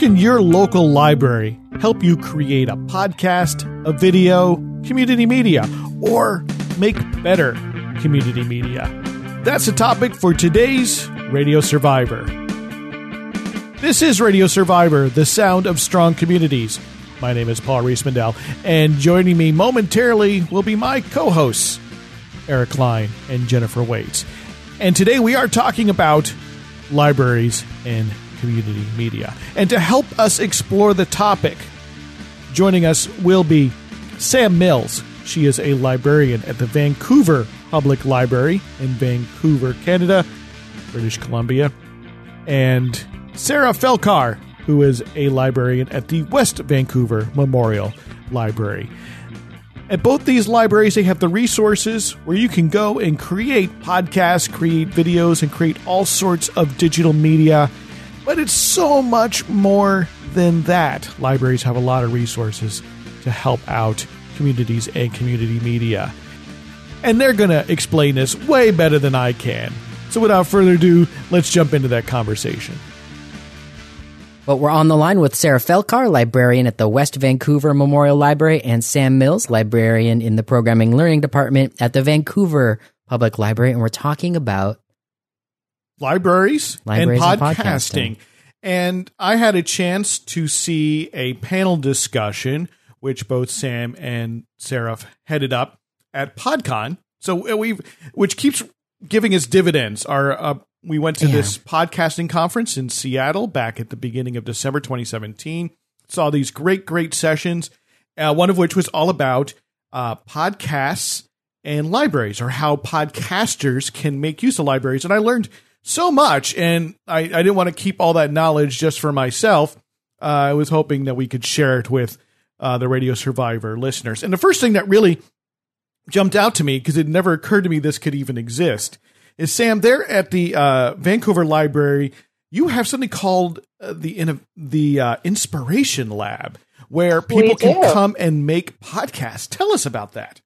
can your local library help you create a podcast, a video, community media, or make better community media? That's the topic for today's Radio Survivor. This is Radio Survivor, the sound of strong communities. My name is Paul Riismandel, and joining me momentarily will be my co hosts, Eric Klein and Jennifer Waits. And today we are talking about libraries and community media. And to help us explore the topic, joining us will be Sam Mills. She is a librarian at the Vancouver Public Library in Vancouver, Canada, British Columbia. And Sarah Felkar, who is a librarian at the West Vancouver Memorial Library. At both these libraries, they have the resources where you can go and create podcasts, create videos, and create all sorts of digital media. But it's so much more than that. Libraries have a lot of resources to help out communities and community media. And they're going to explain this way better than I can. So without further ado, let's jump into that conversation. But we're on the line with Sarah Felkar, librarian at the West Vancouver Memorial Library, and Sam Mills, librarian in the Programming Learning Department at the Vancouver Public Library. And we're talking about libraries, libraries and, and podcasting. podcasting. And I had a chance to see a panel discussion, which both Sam and Sarah headed up at PodCon. So uh, we've, which keeps giving us dividends. Our uh, we went to Yeah. this podcasting conference in Seattle back at the beginning of December 2017. Saw these great, great sessions. Uh, one of which was all about uh, podcasts and libraries, or how podcasters can make use of libraries. And I learned so much, and I, I didn't want to keep all that knowledge just for myself. Uh, I was hoping that we could share it with uh, the Radio Survivor listeners. And the first thing that really jumped out to me because it never occurred to me this could even exist is Sam there at the uh, Vancouver Library. You have something called uh, the the uh, Inspiration Lab where people can come and make podcasts. Tell us about that.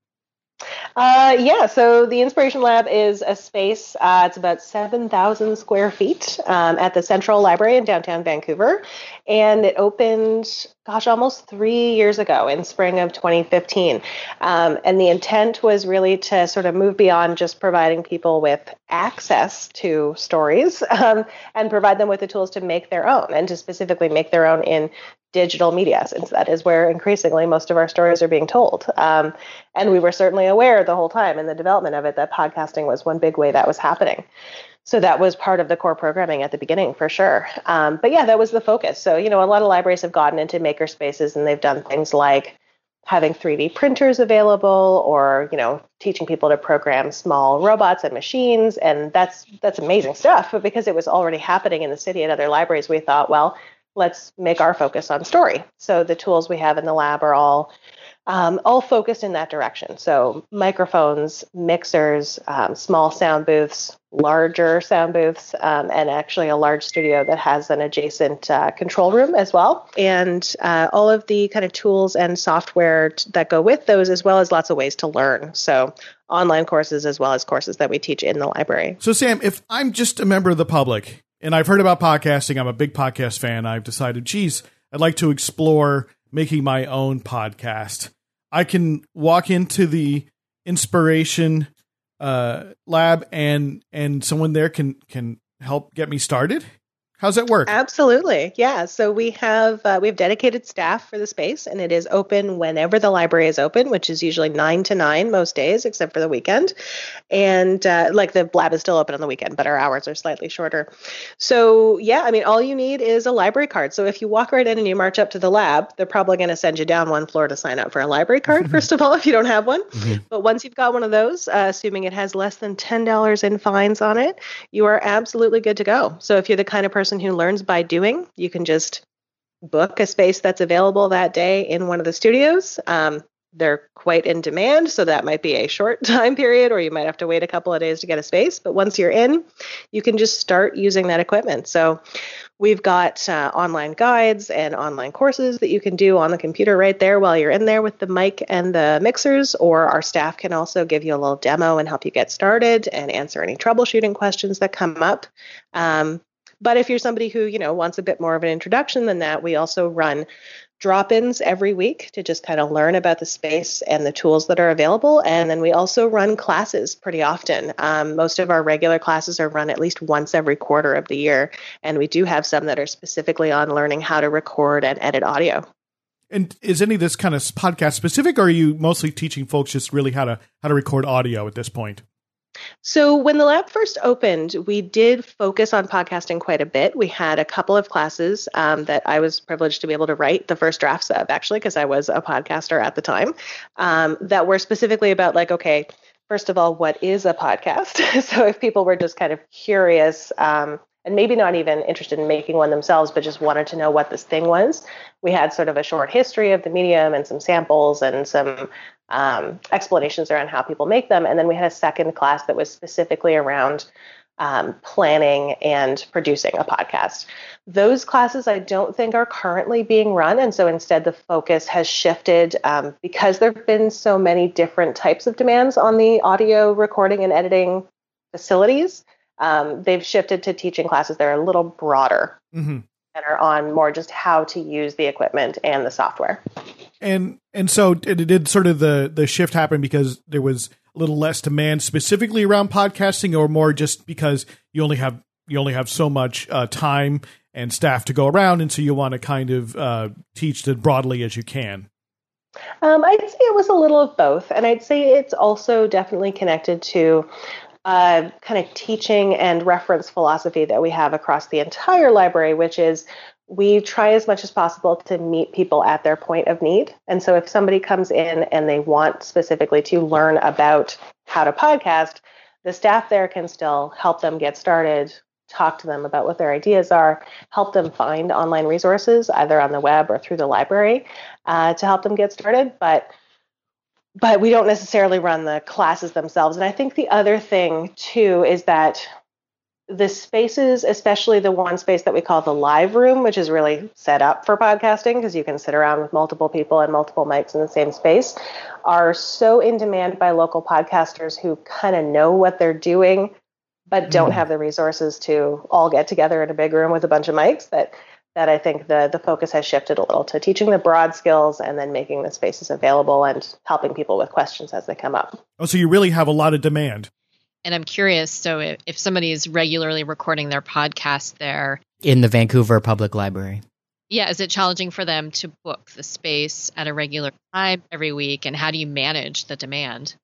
Uh, yeah, so the Inspiration Lab is a space, uh, it's about 7,000 square feet um, at the Central Library in downtown Vancouver. And it opened, gosh, almost three years ago in spring of 2015. Um, and the intent was really to sort of move beyond just providing people with access to stories um, and provide them with the tools to make their own and to specifically make their own in digital media, since that is where increasingly most of our stories are being told. Um, and we were certainly aware the whole time in the development of it that podcasting was one big way that was happening. So that was part of the core programming at the beginning for sure. Um, but yeah, that was the focus. So, you know, a lot of libraries have gotten into maker spaces and they've done things like having 3D printers available or, you know, teaching people to program small robots and machines. And that's that's amazing stuff. But because it was already happening in the city and other libraries, we thought, well, let's make our focus on story. So the tools we have in the lab are all um, all focused in that direction. So microphones, mixers, um, small sound booths, larger sound booths, um, and actually a large studio that has an adjacent uh, control room as well. And uh, all of the kind of tools and software t- that go with those, as well as lots of ways to learn. So online courses as well as courses that we teach in the library. So, Sam, if I'm just a member of the public and I've heard about podcasting, I'm a big podcast fan. I've decided, geez, I'd like to explore making my own podcast. I can walk into the inspiration uh, lab and and someone there can can help get me started. How's that work? Absolutely, yeah. So we have uh, we have dedicated staff for the space, and it is open whenever the library is open, which is usually nine to nine most days, except for the weekend. And uh, like the lab is still open on the weekend, but our hours are slightly shorter. So yeah, I mean, all you need is a library card. So if you walk right in and you march up to the lab, they're probably going to send you down one floor to sign up for a library card first of all, if you don't have one. But once you've got one of those, uh, assuming it has less than ten dollars in fines on it, you are absolutely good to go. So if you're the kind of person who learns by doing, you can just book a space that's available that day in one of the studios. Um, they're quite in demand, so that might be a short time period, or you might have to wait a couple of days to get a space. But once you're in, you can just start using that equipment. So we've got uh, online guides and online courses that you can do on the computer right there while you're in there with the mic and the mixers, or our staff can also give you a little demo and help you get started and answer any troubleshooting questions that come up. Um, But if you're somebody who, you know, wants a bit more of an introduction than that, we also run drop ins every week to just kind of learn about the space and the tools that are available. And then we also run classes pretty often. Um, most of our regular classes are run at least once every quarter of the year. And we do have some that are specifically on learning how to record and edit audio. And is any of this kind of podcast specific, or are you mostly teaching folks just really how to how to record audio at this point? So, when the lab first opened, we did focus on podcasting quite a bit. We had a couple of classes um, that I was privileged to be able to write the first drafts of, actually, because I was a podcaster at the time, um, that were specifically about, like, okay, first of all, what is a podcast? so, if people were just kind of curious, um, and maybe not even interested in making one themselves, but just wanted to know what this thing was. We had sort of a short history of the medium and some samples and some um, explanations around how people make them. And then we had a second class that was specifically around um, planning and producing a podcast. Those classes I don't think are currently being run. And so instead, the focus has shifted um, because there have been so many different types of demands on the audio recording and editing facilities um, they've shifted to teaching classes that are a little broader mm-hmm. and are on more just how to use the equipment and the software. And and so it did sort of the the shift happen because there was a little less demand specifically around podcasting, or more just because you only have you only have so much uh, time and staff to go around, and so you want to kind of uh, teach as broadly as you can. Um, I'd say it was a little of both, and I'd say it's also definitely connected to uh, kind of teaching and reference philosophy that we have across the entire library, which is we try as much as possible to meet people at their point of need. And so if somebody comes in and they want specifically to learn about how to podcast, the staff there can still help them get started, talk to them about what their ideas are, help them find online resources either on the web or through the library uh, to help them get started. But but we don't necessarily run the classes themselves. And I think the other thing too is that the spaces, especially the one space that we call the live room, which is really set up for podcasting because you can sit around with multiple people and multiple mics in the same space, are so in demand by local podcasters who kind of know what they're doing, but don't mm. have the resources to all get together in a big room with a bunch of mics that that I think the the focus has shifted a little to teaching the broad skills and then making the spaces available and helping people with questions as they come up. Oh, so you really have a lot of demand. And I'm curious, so if, if somebody is regularly recording their podcast there in the Vancouver Public Library. Yeah, is it challenging for them to book the space at a regular time every week and how do you manage the demand?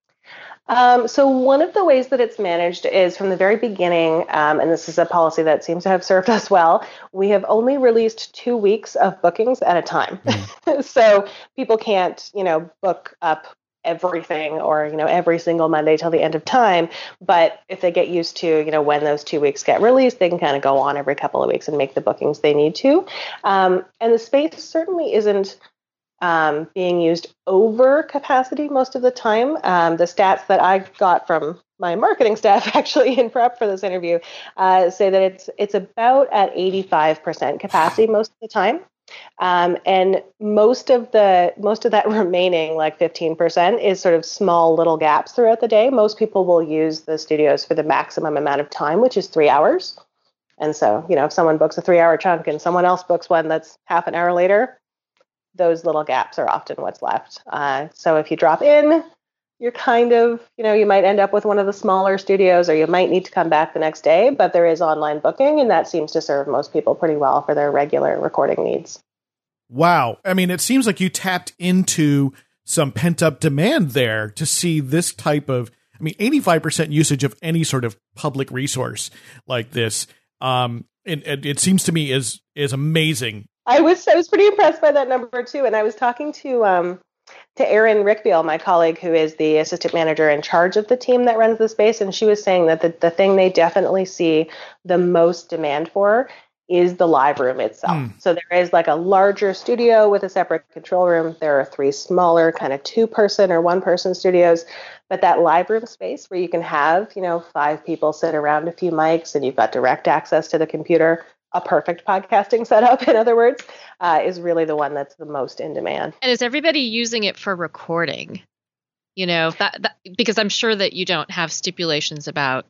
Um, so one of the ways that it's managed is from the very beginning, um, and this is a policy that seems to have served us well. We have only released two weeks of bookings at a time, mm. so people can't, you know, book up everything or you know every single monday till the end of time but if they get used to you know when those two weeks get released they can kind of go on every couple of weeks and make the bookings they need to um, and the space certainly isn't um, being used over capacity most of the time. Um, the stats that I got from my marketing staff actually in prep for this interview uh, say that it's it's about at 85% capacity most of the time. Um, and most of the most of that remaining like 15% is sort of small little gaps throughout the day most people will use the studios for the maximum amount of time which is three hours and so you know if someone books a three hour chunk and someone else books one that's half an hour later those little gaps are often what's left. Uh, so if you drop in, you're kind of, you know, you might end up with one of the smaller studios or you might need to come back the next day, but there is online booking and that seems to serve most people pretty well for their regular recording needs. Wow. I mean, it seems like you tapped into some pent up demand there to see this type of, I mean, 85% usage of any sort of public resource like this. Um, and, and it seems to me is is amazing I was I was pretty impressed by that number too. And I was talking to um, to Erin Rickbeal, my colleague, who is the assistant manager in charge of the team that runs the space, and she was saying that the, the thing they definitely see the most demand for is the live room itself. Mm. So there is like a larger studio with a separate control room. There are three smaller, kind of two person or one person studios. But that live room space where you can have, you know, five people sit around a few mics and you've got direct access to the computer a perfect podcasting setup, in other words, uh, is really the one that's the most in demand. And is everybody using it for recording? You know, that, that because I'm sure that you don't have stipulations about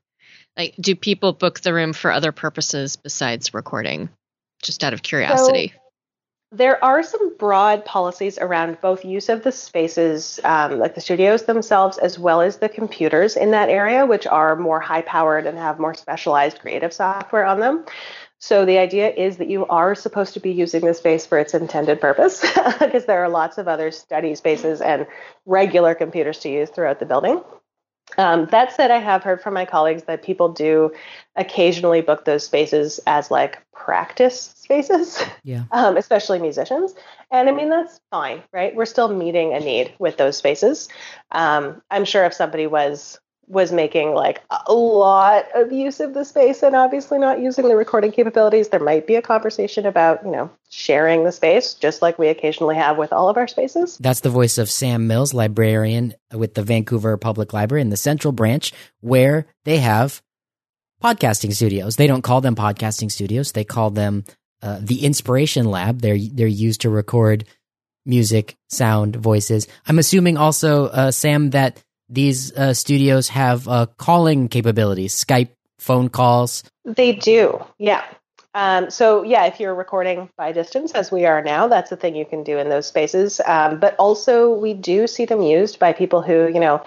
Like, do people book the room for other purposes besides recording? Just out of curiosity. So, there are some broad policies around both use of the spaces, um, like the studios themselves, as well as the computers in that area, which are more high powered and have more specialized creative software on them. So the idea is that you are supposed to be using the space for its intended purpose, because there are lots of other study spaces and regular computers to use throughout the building. Um, that said, I have heard from my colleagues that people do occasionally book those spaces as like practice spaces, yeah. um, especially musicians. And I mean, that's fine, right? We're still meeting a need with those spaces. Um, I'm sure if somebody was was making like a lot of use of the space and obviously not using the recording capabilities, there might be a conversation about, you know, sharing the space, just like we occasionally have with all of our spaces. That's the voice of Sam Mills, librarian with the Vancouver Public Library in the Central Branch, where they have podcasting studios. They don't call them podcasting studios; they call them uh, the Inspiration Lab. They're they're used to record music, sound, voices. I'm assuming also, uh, Sam, that these uh, studios have uh, calling capabilities, Skype phone calls. They do, yeah. Um, so yeah, if you're recording by distance, as we are now, that's the thing you can do in those spaces. Um, but also, we do see them used by people who, you know,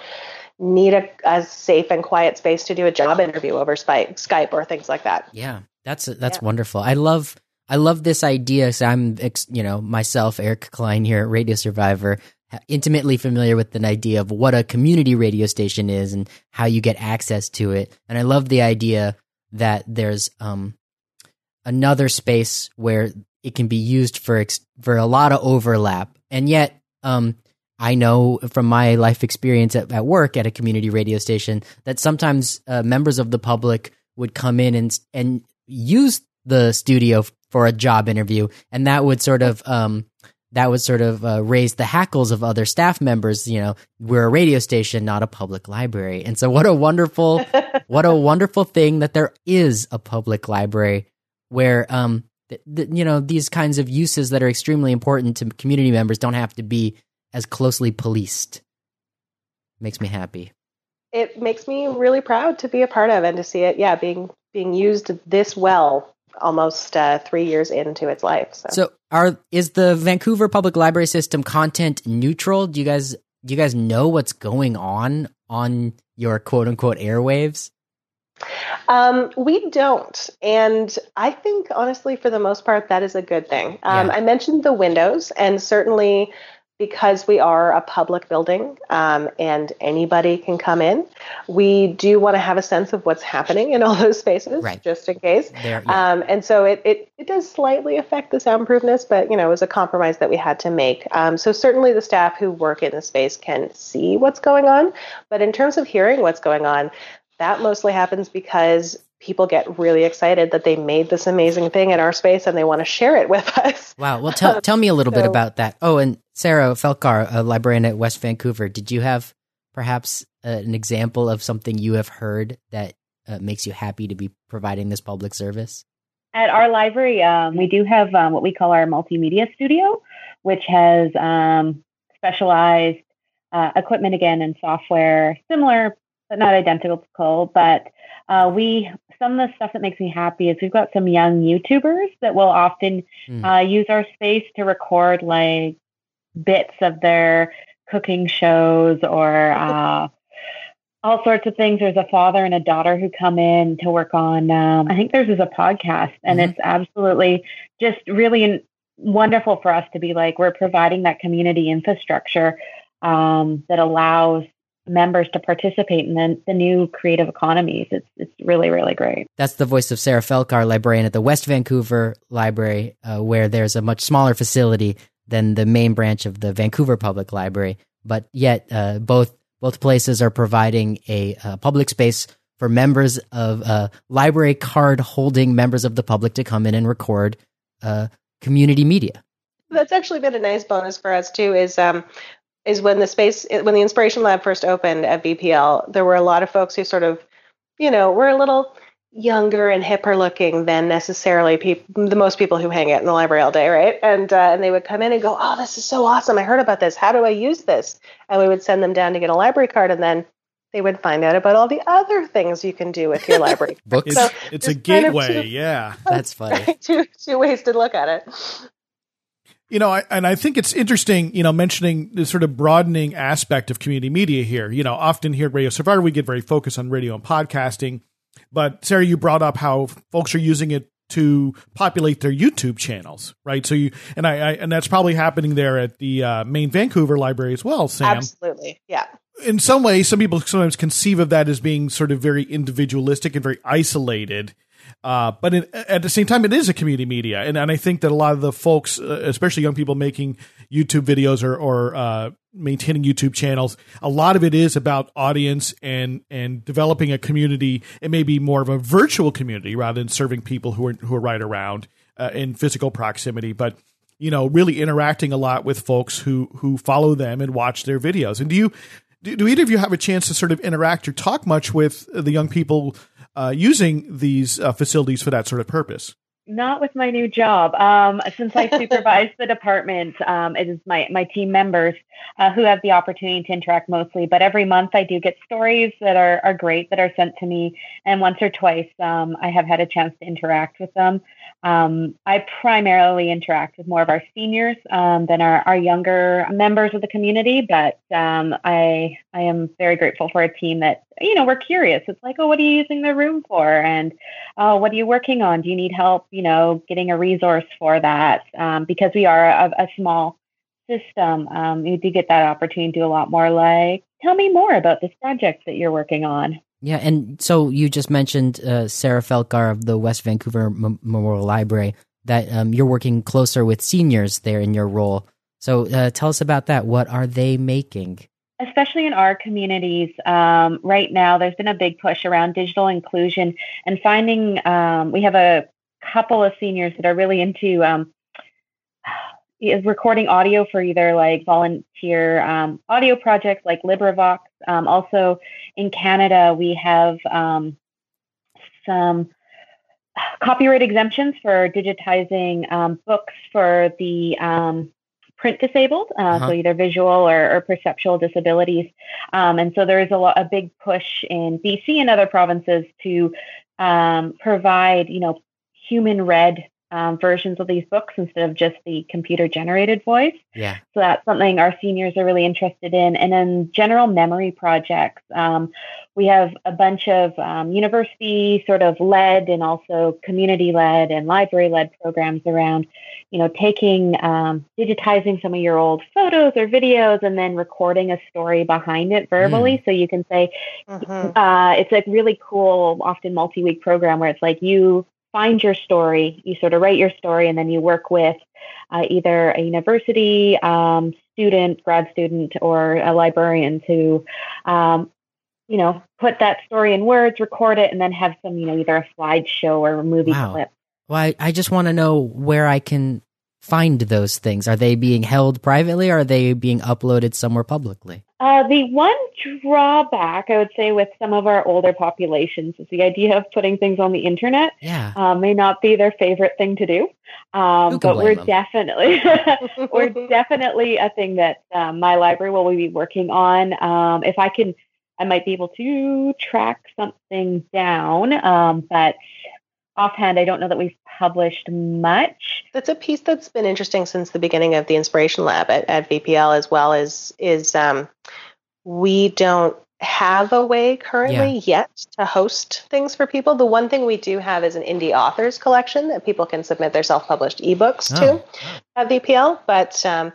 need a, a safe and quiet space to do a job interview over Skype or things like that. Yeah, that's that's yeah. wonderful. I love I love this idea. So I'm, you know, myself, Eric Klein here at Radio Survivor, intimately familiar with the idea of what a community radio station is and how you get access to it. And I love the idea that there's um, another space where it can be used for ex- for a lot of overlap. And yet, um, I know from my life experience at, at, work at a community radio station that sometimes uh, members of the public would come in and and use the studio for a job interview, and that would sort of um, that would sort of uh, raise the hackles of other staff members. You know, we're a radio station, not a public library. And so, what a wonderful, what a wonderful thing that there is a public library where, um, th- th- you know, these kinds of uses that are extremely important to community members don't have to be as closely policed. Makes me happy. It makes me really proud to be a part of and to see it, yeah, being being used this well almost uh, three years into its life. So. so, are is the Vancouver Public Library system content neutral? Do you guys do you guys know what's going on on your quote unquote airwaves? Um, we don't. And I think, honestly, for the most part, that is a good thing. Um, yeah. I mentioned the windows, and certainly because we are a public building um, and anybody can come in, we do want to have a sense of what's happening in all those spaces, right. just in case. There, yeah. um, and so it, it, it, does slightly affect the soundproofness, but you know, it was a compromise that we had to make. Um, so certainly the staff who work in the space can see what's going on, but in terms of hearing what's going on, that mostly happens because people get really excited that they made this amazing thing in our space and they want to share it with us. Wow. Well, tell, tell me a little so, bit about that. Oh, and Sarah Felkar, a librarian at West Vancouver, did you have perhaps uh, an example of something you have heard that uh, makes you happy to be providing this public service? At our library, um, we do have um, what we call our multimedia studio, which has um, specialized uh, equipment again and software, similar but not identical. But uh, we some of the stuff that makes me happy is we've got some young YouTubers that will often mm. uh, use our space to record like bits of their cooking shows or uh, all sorts of things. There's a father and a daughter who come in to work on. Um, I think theirs is a podcast, and mm-hmm. it's absolutely just really wonderful for us to be like we're providing that community infrastructure um, that allows members to participate in the, the new creative economies. It's it's really really great. That's the voice of Sarah Felkar, librarian at the West Vancouver Library, uh, where there's a much smaller facility than the main branch of the Vancouver Public Library, but yet uh, both both places are providing a uh, public space for members of uh, library card holding members of the public to come in and record uh, community media. That's actually been a nice bonus for us too. Is um, is when the space when the inspiration lab first opened at VPL, there were a lot of folks who sort of, you know, were a little younger and hipper looking than necessarily people, the most people who hang out in the library all day, right? And uh, and they would come in and go, "Oh, this is so awesome! I heard about this. How do I use this?" And we would send them down to get a library card, and then they would find out about all the other things you can do with your library. Books. It's, So, it's a it's kind of gateway, two- yeah. That's funny. two, two ways to look at it. You know, I, and I think it's interesting, you know, mentioning the sort of broadening aspect of community media here. You know, often here at Radio Survivor, we get very focused on radio and podcasting. But Sarah, you brought up how folks are using it to populate their YouTube channels, right? So you and I, I and that's probably happening there at the uh, main Vancouver library as well, Sam. Absolutely. Yeah. in some ways, some people sometimes conceive of that as being sort of very individualistic and very isolated. Uh, but it, at the same time, it is a community media, and, and I think that a lot of the folks, uh, especially young people making YouTube videos or, or uh, maintaining YouTube channels, a lot of it is about audience and and developing a community. It may be more of a virtual community rather than serving people who are who are right around uh, in physical proximity, but you know, really interacting a lot with folks who who follow them and watch their videos. And do you do, do either of you have a chance to sort of interact or talk much with the young people uh, using these uh, facilities for that sort of purpose? Not with my new job. Um, since I supervise the department, um, it is my, my team members uh, who have the opportunity to interact mostly. But every month I do get stories that are, are great that are sent to me. And once or twice um, I have had a chance to interact with them. Um, I primarily interact with more of our seniors um, than our, our younger members of the community, but um, I I am very grateful for a team that you know we're curious. It's like, oh, what are you using the room for? And oh, what are you working on? Do you need help? You know, getting a resource for that um, because we are a, a small system. Um, you do get that opportunity to do a lot more. Like, tell me more about this project that you're working on. Yeah, and so you just mentioned uh, Sarah Felkar of the West Vancouver M- Memorial Library that um, you're working closer with seniors there in your role. So uh, tell us about that. What are they making? Especially in our communities um, right now there's been a big push around digital inclusion and finding um, we have a couple of seniors that are really into um, recording audio for either like volunteer um, audio projects like LibriVox. Um, also in Canada, we have um, some copyright exemptions for digitizing books for the print disabled, uh, Uh-huh. so either visual or, or perceptual disabilities. Um, and so there is a, lot, a big push in BC and other provinces to um, provide, you know, human read um, versions of these books instead of just the computer generated voice. Yeah. So that's something our seniors are really interested in. And then general memory projects. Um, we have a bunch of um, university sort of led and also community led and library led programs around, you know, taking, um, digitizing some of your old photos or videos and then recording a story behind it verbally. So you can say, Mhm. uh, it's a really cool, often multi week program where it's like you find your story, you sort of write your story, and then you work with uh, either a university um, student, grad student, or a librarian to, um, you know, put that story in words, record it, and then have some, you know, either a slideshow or a movie Wow. clip. Well, I, I just want to know where I can find those things. Are they being held privately or are they being uploaded somewhere publicly? Uh, the one drawback, I would say, with some of our older populations is the idea of putting things on the internet. Yeah. uh, may not be their favorite thing to do. Um, but we're blame 'em? definitely we're definitely a thing that um, my library will be working on. Um, if I can, I might be able to track something down. Um, but offhand, I don't know that we've published much. That's a piece that's been interesting since the beginning of the Inspiration Lab at, at VPL as well as is um, we don't have a way currently yet to host things for people. The one thing we do have is an indie authors collection that people can submit their self-published ebooks Oh. to at VPL. But um,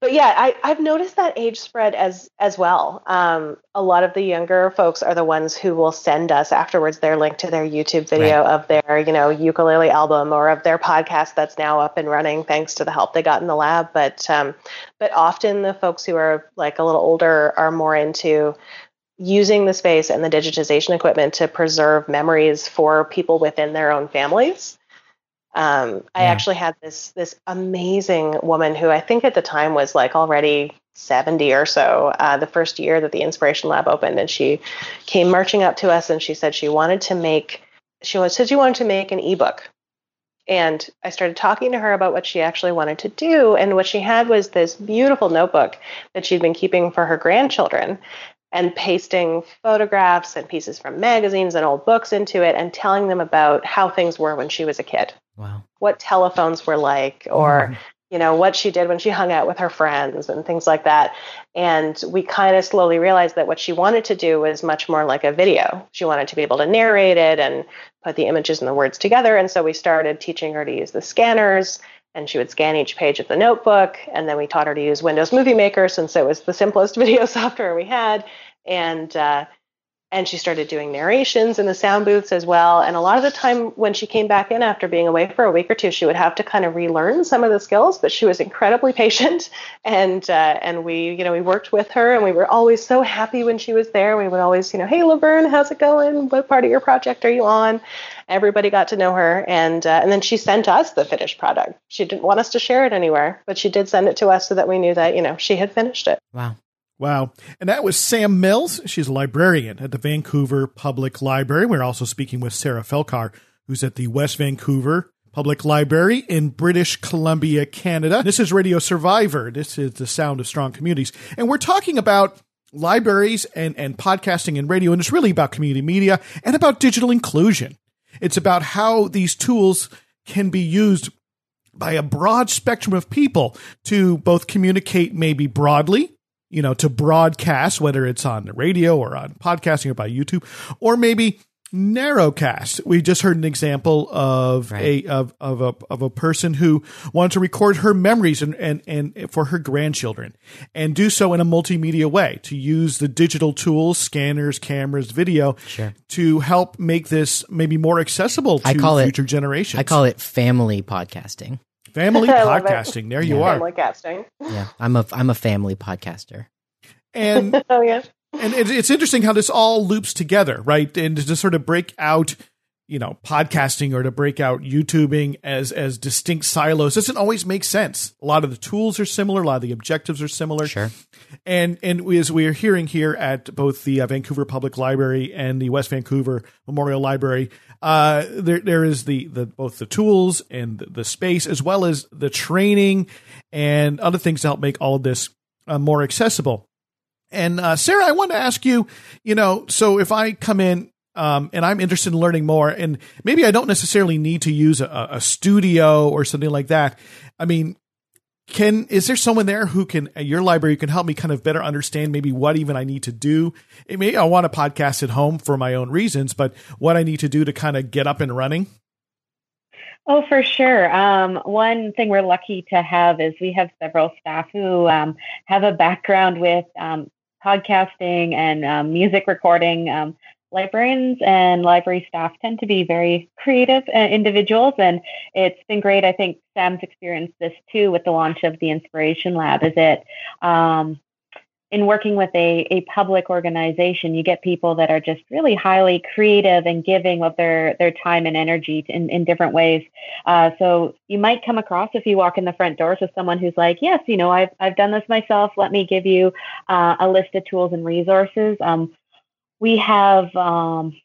but yeah, I, I've noticed that age spread as as well. Um, a lot of the younger folks are the ones who will send us afterwards their link to their YouTube video of their you know ukulele album or of their podcast that's now up and running thanks to the help they got in the lab. But um, but often the folks who are like a little older are more into using the space and the digitization equipment to preserve memories for people within their own families. Um, I Yeah. actually had this this amazing woman who I think at the time was like already 70 or so, uh, the first year that the Inspiration Lab opened, and she came marching up to us and she said she wanted to make she was- said she wanted to make an ebook. And I started talking to her about what she actually wanted to do, and what she had was this beautiful notebook that she'd been keeping for her grandchildren. and pasting photographs and pieces from magazines and old books into it and telling them about how things were when she was a kid. Wow. What telephones were like, or mm you know what she did when she hung out with her friends and things like that. And we kind of slowly realized that what she wanted to do was much more like a video. She wanted to be able to narrate it and put the images and the words together. And so we started teaching her to use the scanners and she would scan each page of the notebook and then we taught her to use windows movie maker since it was the simplest video software we had. And uh, and she started doing narrations in the sound booths as well. And a lot of the time when she came back in after being away for a week or two, she would have to kind of relearn some of the skills, but she was incredibly patient. And uh, and we, you know, we worked with her, and we were always so happy when she was there. We would always, you know, hey Laverne, how's it going? What part of your project are you on? Everybody got to know her, and uh, and then she sent us the finished product. She didn't want us to share it anywhere, but she did send it to us so that we knew that you know she had finished it. Wow. Wow. And that was Sam Mills. She's a librarian at the Vancouver Public Library. We're also speaking with Sarah Felkar, who's at the West Vancouver Public Library in British Columbia, Canada. This is Radio Survivor. This is the sound of strong communities. And we're talking about libraries and, and podcasting and radio, and it's really about community media and about digital inclusion. It's about how these tools can be used by a broad spectrum of people to both communicate maybe broadly you know, to broadcast, whether it's on the radio or on podcasting or by YouTube, or maybe narrowcast. We just heard an example of right. a of of a of a person who wanted to record her memories and, and and for her grandchildren and do so in a multimedia way to use the digital tools, scanners, cameras, video sure. to help make this maybe more accessible to I call future it, generations. I call it family podcasting. Family podcasting. There you are. Family casting. Yeah, I'm a I'm a family podcaster. And oh yeah. And it's interesting how this all loops together, right? And to sort of break out, you know, podcasting or to break out YouTubing as as distinct silos doesn't always make sense. A lot of the tools are similar, a lot of the objectives are similar. Sure. And and as we are hearing here at both the uh, Vancouver Public Library and the West Vancouver Memorial Library, uh, there there is the the both the tools and the, the, space as well as the training and other things to help make all of this uh, more accessible. And uh, Sarah, I want to ask you, you know, so if I come in um, and I'm interested in learning more, and maybe I don't necessarily need to use a, a studio or something like that. I mean, can is there someone there who can your library can help me kind of better understand maybe what even I need to do? Maybe I want a podcast at home for my own reasons, but what I need to do to kind of get up and running. Oh, for sure. Um, one thing we're lucky to have is we have several staff who um, have a background with um, podcasting and um, music recording. Librarians and library staff tend to be very creative uh, individuals, and it's been great. I think Sam's experienced this too with the launch of the Inspiration Lab. Is it um, in working with a, a public organization, you get people that are just really highly creative and giving of their, their time and energy in, in different ways. Uh, so you might come across if you walk in the front doors with someone who's like, yes, you know, I've, I've done this myself. Let me give you uh, a list of tools and resources. Um, we have um,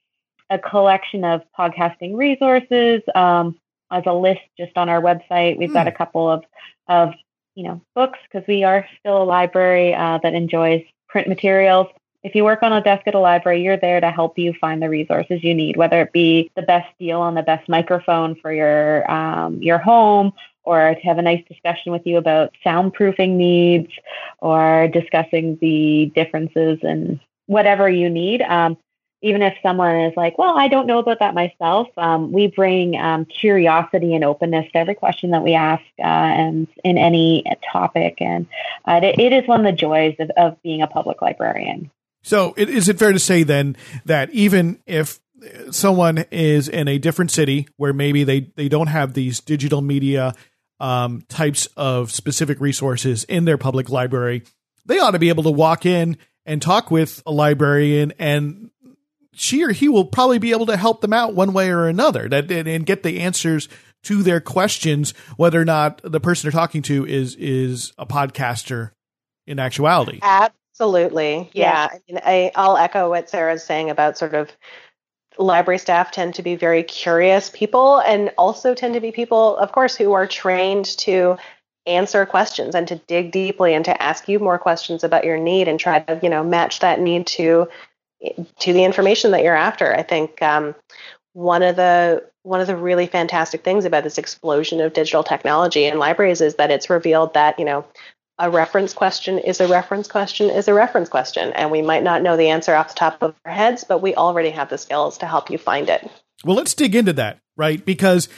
a collection of podcasting resources um, as a list just on our website. We've mm. got hmm. a couple of, of you know, books because we are still a library uh, that enjoys print materials. If you work on a desk at a library, you're there to help you find the resources you need, whether it be the best deal on the best microphone for your um, your home, or to have a nice discussion with you about soundproofing needs, or discussing the differences and whatever you need. Um, even if someone is like, well, I don't know about that myself, um, we bring um, curiosity and openness to every question that we ask uh, and in any topic. And uh, it, it is one of the joys of, of being a public librarian. So, it, is it fair to say then that even if someone is in a different city where maybe they, they don't have these digital media um, types of specific resources in their public library, they ought to be able to walk in and talk with a librarian and she or he will probably be able to help them out one way or another that and get the answers to their questions whether or not the person they're talking to is is a podcaster in actuality. Absolutely. Yeah, I mean, I, i'll echo what sarah's saying about sort of library staff tend to be very curious people and also tend to be people of course who are trained to answer questions and to dig deeply and to ask you more questions about your need and try to you know match that need to to the information that you're after. I think um, one of the one of the really fantastic things about this explosion of digital technology in libraries is that it's revealed that you know a reference question is a reference question is a reference question. And we might not know the answer off the top of our heads but we already have the skills to help you find it. Well let's dig into that right? Because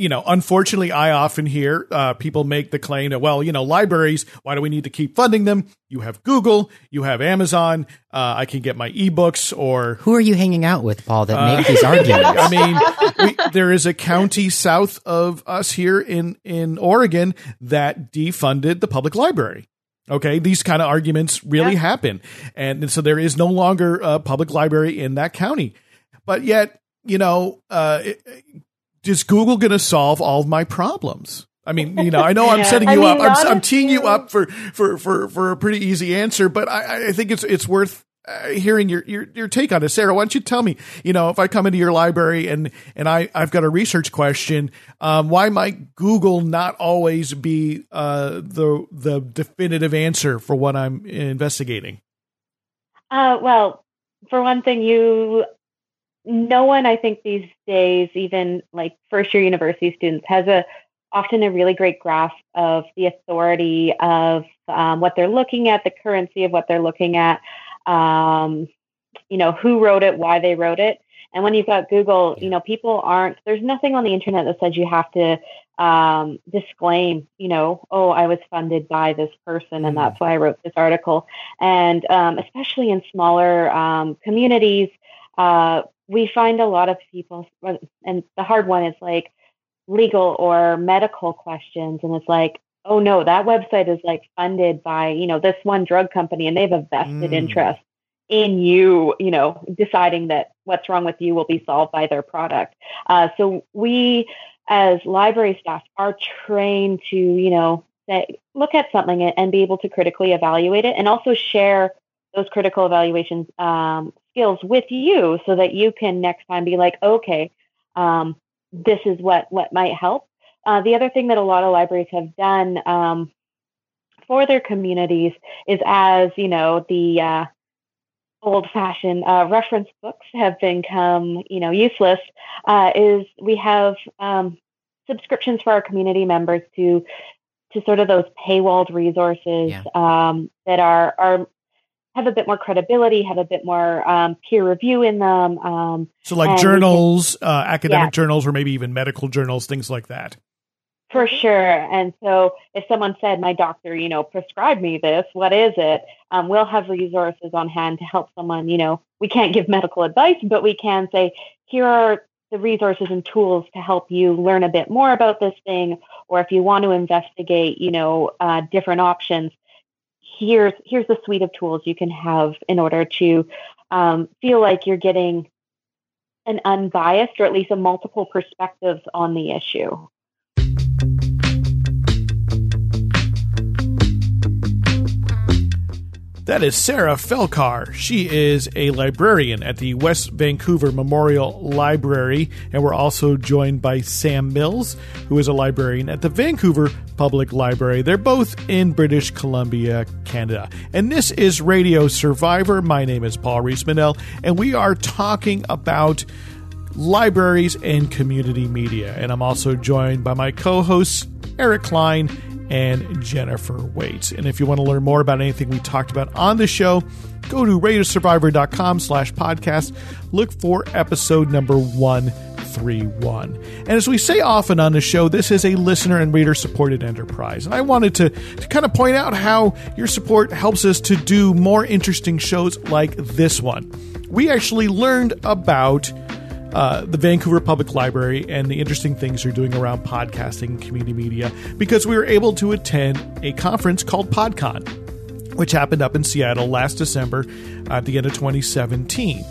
you know, unfortunately, I often hear uh, people make the claim that, well, you know, libraries, why do we need to keep funding them? You have Google, you have Amazon, uh, I can get my ebooks or. Who are you hanging out with, Paul, that uh, make these arguments? I mean, we, there is a county south of us here in, in Oregon that defunded the public library. Okay, these kind of arguments really yeah. happen. And so there is no longer a public library in that county. But yet, you know, uh, is Google going to solve all of my problems? I mean, you know, I know I'm setting you I mean, up. I'm, I'm, teeing you up for, for, for, for a pretty easy answer, but I, I think it's, it's worth uh, hearing your, your, your take on it. Sarah, why don't you tell me, you know, if I come into your library and, and I, I've got a research question, um, why might Google not always be, uh, the, the definitive answer for what I'm investigating? Uh, well, for one thing, you no one I think these days, even like first year university students, has a often a really great grasp of the authority of um, what they're looking at, the currency of what they're looking at, um, you know, who wrote it, why they wrote it. And when you've got Google, you know, people aren't, there's nothing on the internet that says you have to um, disclaim, you know, oh, I was funded by this person and mm-hmm. that's why I wrote this article. And um, especially in smaller um, communities, uh, we find a lot of people, and the hard one is like legal or medical questions. And it's like, oh no, that website is like funded by, you know, this one drug company and they have a vested mm. interest in you, you know, deciding that what's wrong with you will be solved by their product. Uh, so we, as library staff, are trained to, you know, say, look at something and be able to critically evaluate it and also share those critical evaluations um, skills with you so that you can next time be like, okay, um, this is what what might help. Uh, the other thing that a lot of libraries have done um, for their communities is, as you know, the uh, old-fashioned uh, reference books have become, you know, useless. Uh, is we have um, subscriptions for our community members to to sort of those paywalled resources yeah. um, that are are have a bit more credibility, have a bit more um, peer review in them. Um, so, like journals, can, uh, academic yeah. journals, or maybe even medical journals, things like that. For sure. And so, if someone said, "My doctor, you know, prescribed me this. What is it?" Um, we'll have resources on hand to help someone. You know, we can't give medical advice, but we can say, "Here are the resources and tools to help you learn a bit more about this thing, or if you want to investigate, you know, uh, different options, here's here's the suite of tools you can have in order to um, feel like you're getting an unbiased or at least a multiple perspectives on the issue. That is Sarah Felkar. She is a librarian at the West Vancouver Memorial Library, and we're also joined by Sam Mills, who is a librarian at the Vancouver Public Library. They're both in British Columbia, Canada. And this is Radio Survivor. My name is Paul Rees and we are talking about libraries and community media. And I'm also joined by my co hosts, Eric Klein and Jennifer Waits. And if you want to learn more about anything we talked about on the show, go to radiosurvivor.com slash podcast. Look for episode number 131. And as we say often on the show, this is a listener and reader supported enterprise. And I wanted to, to kind of point out how your support helps us to do more interesting shows like this one. We actually learned about uh, the Vancouver Public Library and the interesting things they're doing around podcasting and community media because we were able to attend a conference called PodCon, which happened up in Seattle last December at the end of 2017.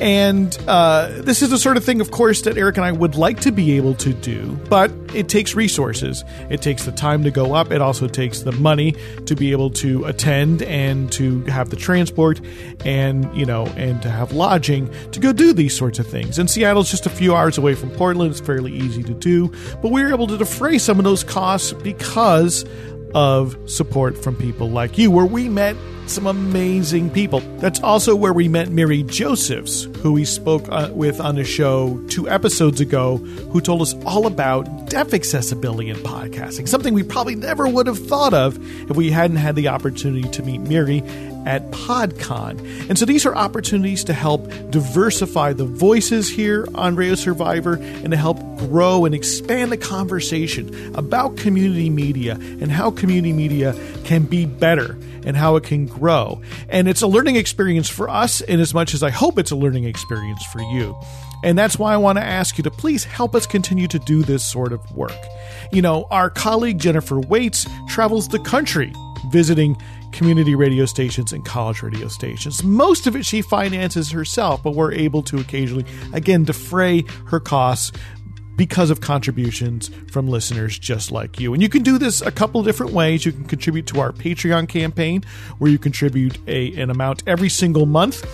And uh, this is the sort of thing, of course, that Eric and I would like to be able to do, but it takes resources. It takes the time to go up. It also takes the money to be able to attend and to have the transport and, you know, and to have lodging to go do these sorts of things. And Seattle's just a few hours away from Portland. It's fairly easy to do, but we were able to defray some of those costs because of support from people like you, where we met some amazing people. That's also where we met Mary Josephs, who we spoke uh, with on the show two episodes ago, who told us all about deaf accessibility in podcasting, something we probably never would have thought of if we hadn't had the opportunity to meet Mary at PodCon. And so these are opportunities to help diversify the voices here on Radio Survivor and to help grow and expand the conversation about community media and how community media can be better and how it can grow. And it's a learning experience for us in as much as I hope it's a learning experience for you. And that's why I want to ask you to please help us continue to do this sort of work. You know, our colleague Jennifer Waits travels the country visiting community radio stations and college radio stations. Most of it she finances herself, but we're able to occasionally, again, defray her costs because of contributions from listeners just like you. And you can do this a couple different ways. You can contribute to our Patreon campaign, where you contribute a, an amount every single month.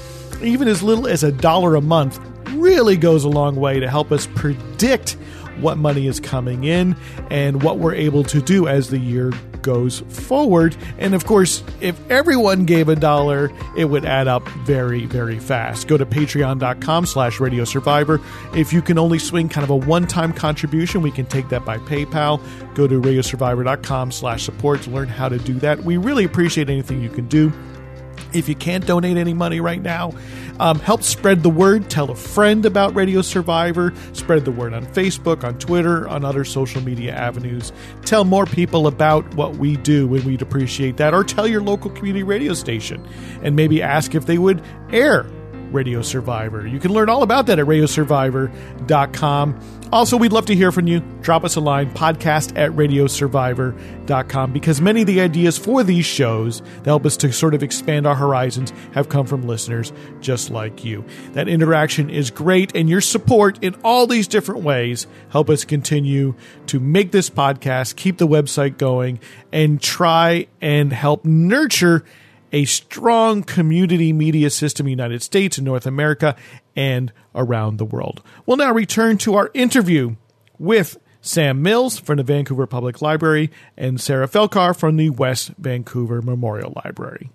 Even as little as a dollar a month really goes a long way to help us predict what money is coming in and what we're able to do as the year goes forward. And of course, if everyone gave a dollar, it would add up very, very fast. Go to patreon.com slash radio survivor. If you can only swing kind of a one-time contribution, we can take that by PayPal. Go to radiosurvivor.com slash support to learn how to do that. We really appreciate anything you can do. If you can't donate any money right now, um, help spread the word. Tell a friend about Radio Survivor. Spread the word on Facebook, on Twitter, on other social media avenues. Tell more people about what we do, and we'd appreciate that. Or tell your local community radio station and maybe ask if they would air Radio Survivor. You can learn all about that at radiosurvivor.com. Also, we'd love to hear from you. Drop us a line, podcast at radiosurvivor.com, because many of the ideas for these shows that help us to sort of expand our horizons have come from listeners just like you. That interaction is great, and your support in all these different ways help us continue to make this podcast, keep the website going, and try and help nurture a strong community media system in the United States and North America and around the world. We'll now return to our interview with Sam Mills from the Vancouver Public Library and Sarah Felkar from the West Vancouver Memorial Library.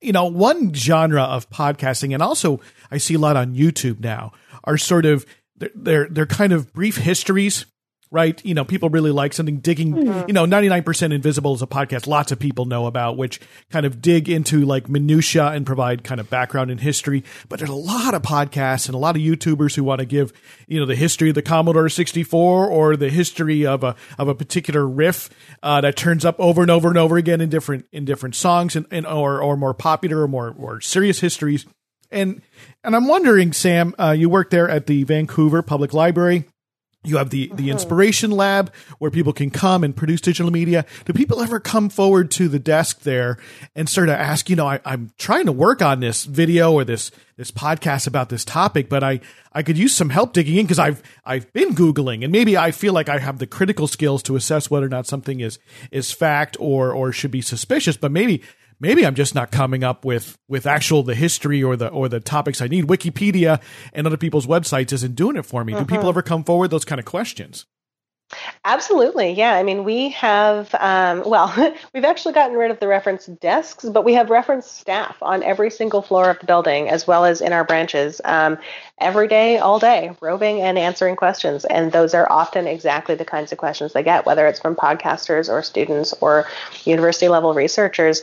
You know, one genre of podcasting, and also I see a lot on YouTube now, are sort of they're they're, they're kind of brief histories right? You know, people really like something digging, mm-hmm. you know, 99% Invisible is a podcast lots of people know about, which kind of dig into like minutia and provide kind of background and history. But there's a lot of podcasts and a lot of YouTubers who want to give, you know, the history of the Commodore 64 or the history of a, of a particular riff, uh, that turns up over and over and over again in different, in different songs and, and or, or more popular or more, or serious histories. And, and I'm wondering, Sam, uh, you work there at the Vancouver Public Library you have the the mm-hmm. inspiration lab where people can come and produce digital media. Do people ever come forward to the desk there and sort of ask, you know, I, I'm trying to work on this video or this this podcast about this topic, but I I could use some help digging in because I've I've been googling and maybe I feel like I have the critical skills to assess whether or not something is is fact or or should be suspicious, but maybe maybe I'm just not coming up with with actual the history or the or the topics I need. Wikipedia and other people's websites isn't doing it for me. Do mm-hmm. people ever come forward those kind of questions? Absolutely, yeah. I mean, we have, um, well, we've actually gotten rid of the reference desks, but we have reference staff on every single floor of the building, as well as in our branches, um, every day, all day, roving and answering questions. And those are often exactly the kinds of questions they get, whether it's from podcasters or students or university level researchers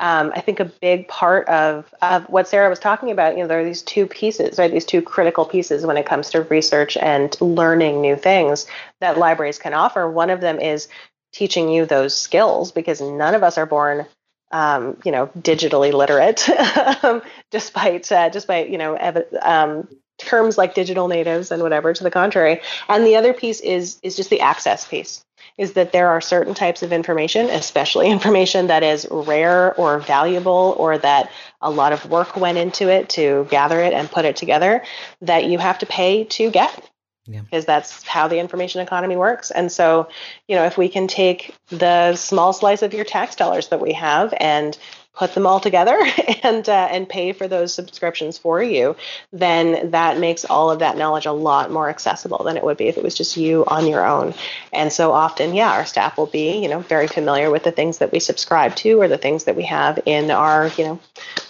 um, I think a big part of, of what Sarah was talking about, you know, there are these two pieces, right? These two critical pieces when it comes to research and learning new things that libraries can offer. One of them is teaching you those skills because none of us are born, um, you know, digitally literate, um, despite uh, despite you know ev- um, terms like digital natives and whatever to the contrary. And the other piece is is just the access piece is that there are certain types of information, especially information that is rare or valuable or that a lot of work went into it to gather it and put it together, that you have to pay to get. Yeah. Because that's how the information economy works. And so, you know, if we can take the small slice of your tax dollars that we have and put them all together and uh, and pay for those subscriptions for you, then that makes all of that knowledge a lot more accessible than it would be if it was just you on your own. And so often, yeah, our staff will be you know very familiar with the things that we subscribe to or the things that we have in our you know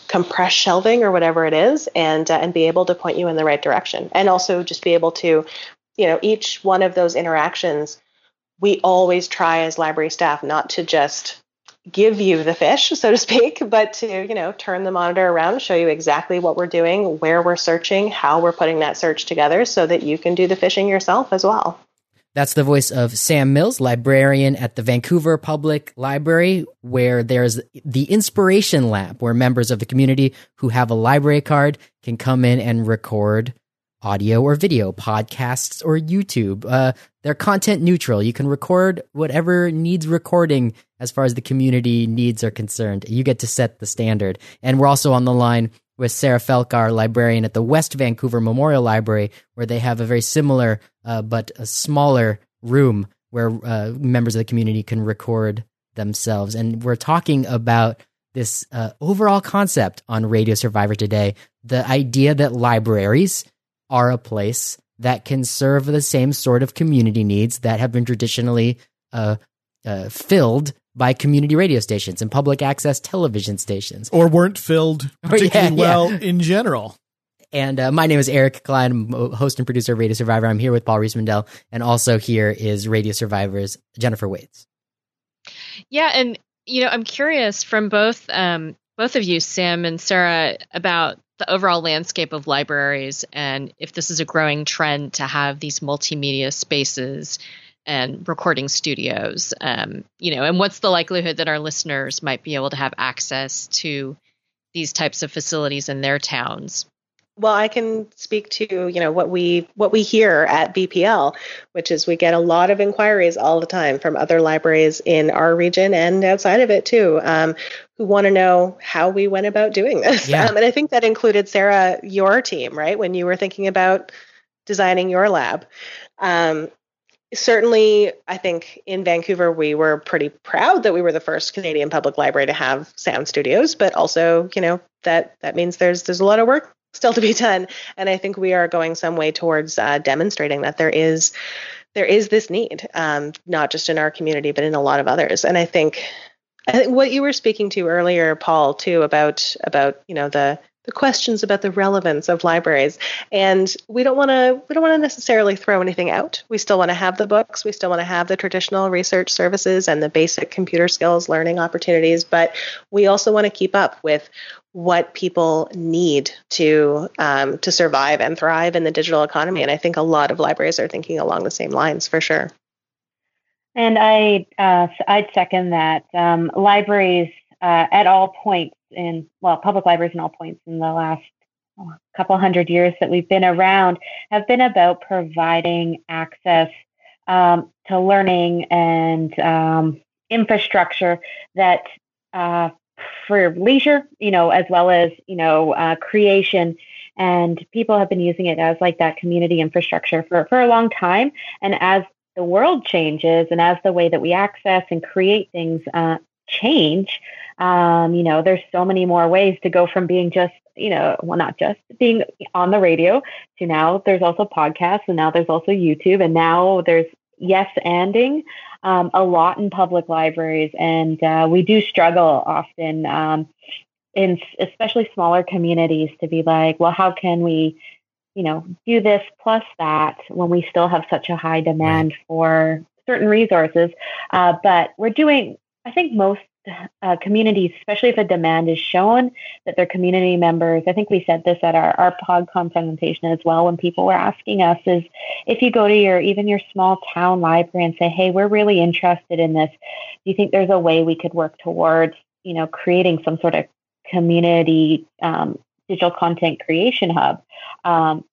compressed shelving or whatever it is, and uh, and be able to point you in the right direction, and also just be able to you know each one of those interactions. We always try as library staff not to just give you the fish, so to speak, but to, you know, turn the monitor around, show you exactly what we're doing, where we're searching, how we're putting that search together so that you can do the fishing yourself as well. That's the voice of Sam Mills, librarian at the Vancouver Public Library, where there's the Inspiration Lab, where members of the community who have a library card can come in and record audio or video, podcasts or YouTube. Uh, they're content neutral. You can record whatever needs recording as far as the community needs are concerned. You get to set the standard. And we're also on the line with Sarah Felkar, librarian at the West Vancouver Memorial Library, where they have a very similar uh, but a smaller room where uh, members of the community can record themselves. And we're talking about this uh, overall concept on Radio Survivor today the idea that libraries are a place that can serve the same sort of community needs that have been traditionally uh, uh, filled by community radio stations and public access television stations. Or weren't filled particularly yeah, well yeah. in general. And uh, my name is Eric Klein, I'm host and producer of Radio Survivor. I'm here with Paul Riismandel, and also here is Radio Survivor's Jennifer Waits. Yeah, and you know, I'm curious from both um, both of you, Sam and Sarah, about the overall landscape of libraries and if this is a growing trend to have these multimedia spaces and recording studios. Um, you know and what's the likelihood that our listeners might be able to have access to these types of facilities in their towns? Well i can speak to you know what we what we hear at vpl which is we get a lot of inquiries all the time from other libraries in our region and outside of it too um, who want to know how we went about doing this. Yeah. um, and i think that included sarah your team right? When you were thinking about designing your lab. Um, certainly i think in vancouver we were pretty proud that we were the first canadian public library to have sound studios but also you know that that means there's there's a lot of work still to be done. And I think we are going some way towards uh, demonstrating that there is there is this need, um, not just in our community, but in a lot of others. And I think I think what you were speaking to earlier, Paul, too, about about you know the the questions about the relevance of libraries and we don't want to we don't want to necessarily throw anything out we still want to have the books we still want to have the traditional research services and the basic computer skills learning opportunities but we also want to keep up with what people need to um, to survive and thrive in the digital economy. And I think a lot of libraries are thinking along the same lines for sure. And I uh, I'd second that. Um, libraries uh, at all points in well, public libraries in all points in the last oh, couple hundred years that we've been around have been about providing access um, to learning and um, infrastructure that uh, for leisure, you know, as well as, you know, uh, creation. And people have been using it as like that community infrastructure for, for a long time. And as the world changes and as the way that we access and create things uh, change, um, you know, there's so many more ways to go from being just, you know, well, not just being on the radio to now there's also podcasts and now there's also YouTube and now there's yes anding um, a lot in public libraries, and uh, we do struggle often um, in especially smaller communities to be like, well, how can we, you know, do this plus that when we still have such a high demand for certain resources? Uh, but we're doing, I think most uh, communities, especially if a demand is shown that their community members, I think we said this at our, our PodCon presentation as well when people were asking us is if you go to your, even your small town library and say, hey, we're really interested in this, do you think there's a way we could work towards, you know, creating some sort of community um, digital content creation hub? Um,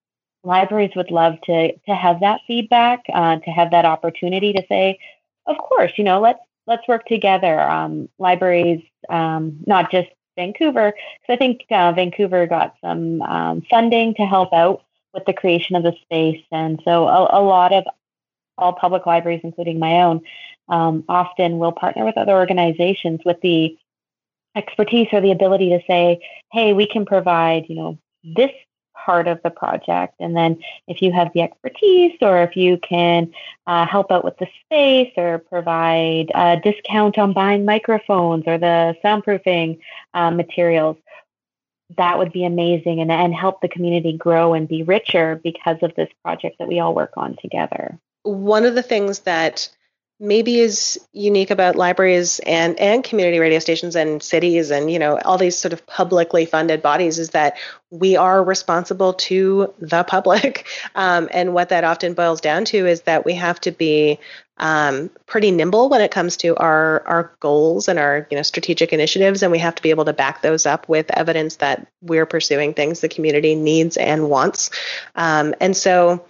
libraries would love to, to have that feedback, uh, to have that opportunity to say, of course, you know, let's let's work together. Um, libraries, um, not just Vancouver, because I think uh, Vancouver got some um, funding to help out with the creation of the space, and so a, a lot of all public libraries, including my own, um, often will partner with other organizations with the expertise or the ability to say, "Hey, we can provide, you know, this part of the project. And then if you have the expertise or if you can uh, help out with the space or provide a discount on buying microphones or the soundproofing uh, materials, that would be amazing and, and help the community grow and be richer because of this project that we all work on together. One of the things that maybe is unique about libraries and and community radio stations and cities and you know all these sort of publicly funded bodies is that we are responsible to the public. Um, and what that often boils down to is that we have to be um, pretty nimble when it comes to our our goals and our you know strategic initiatives. And we have to be able to back those up with evidence that we're pursuing things the community needs and wants. Um, and so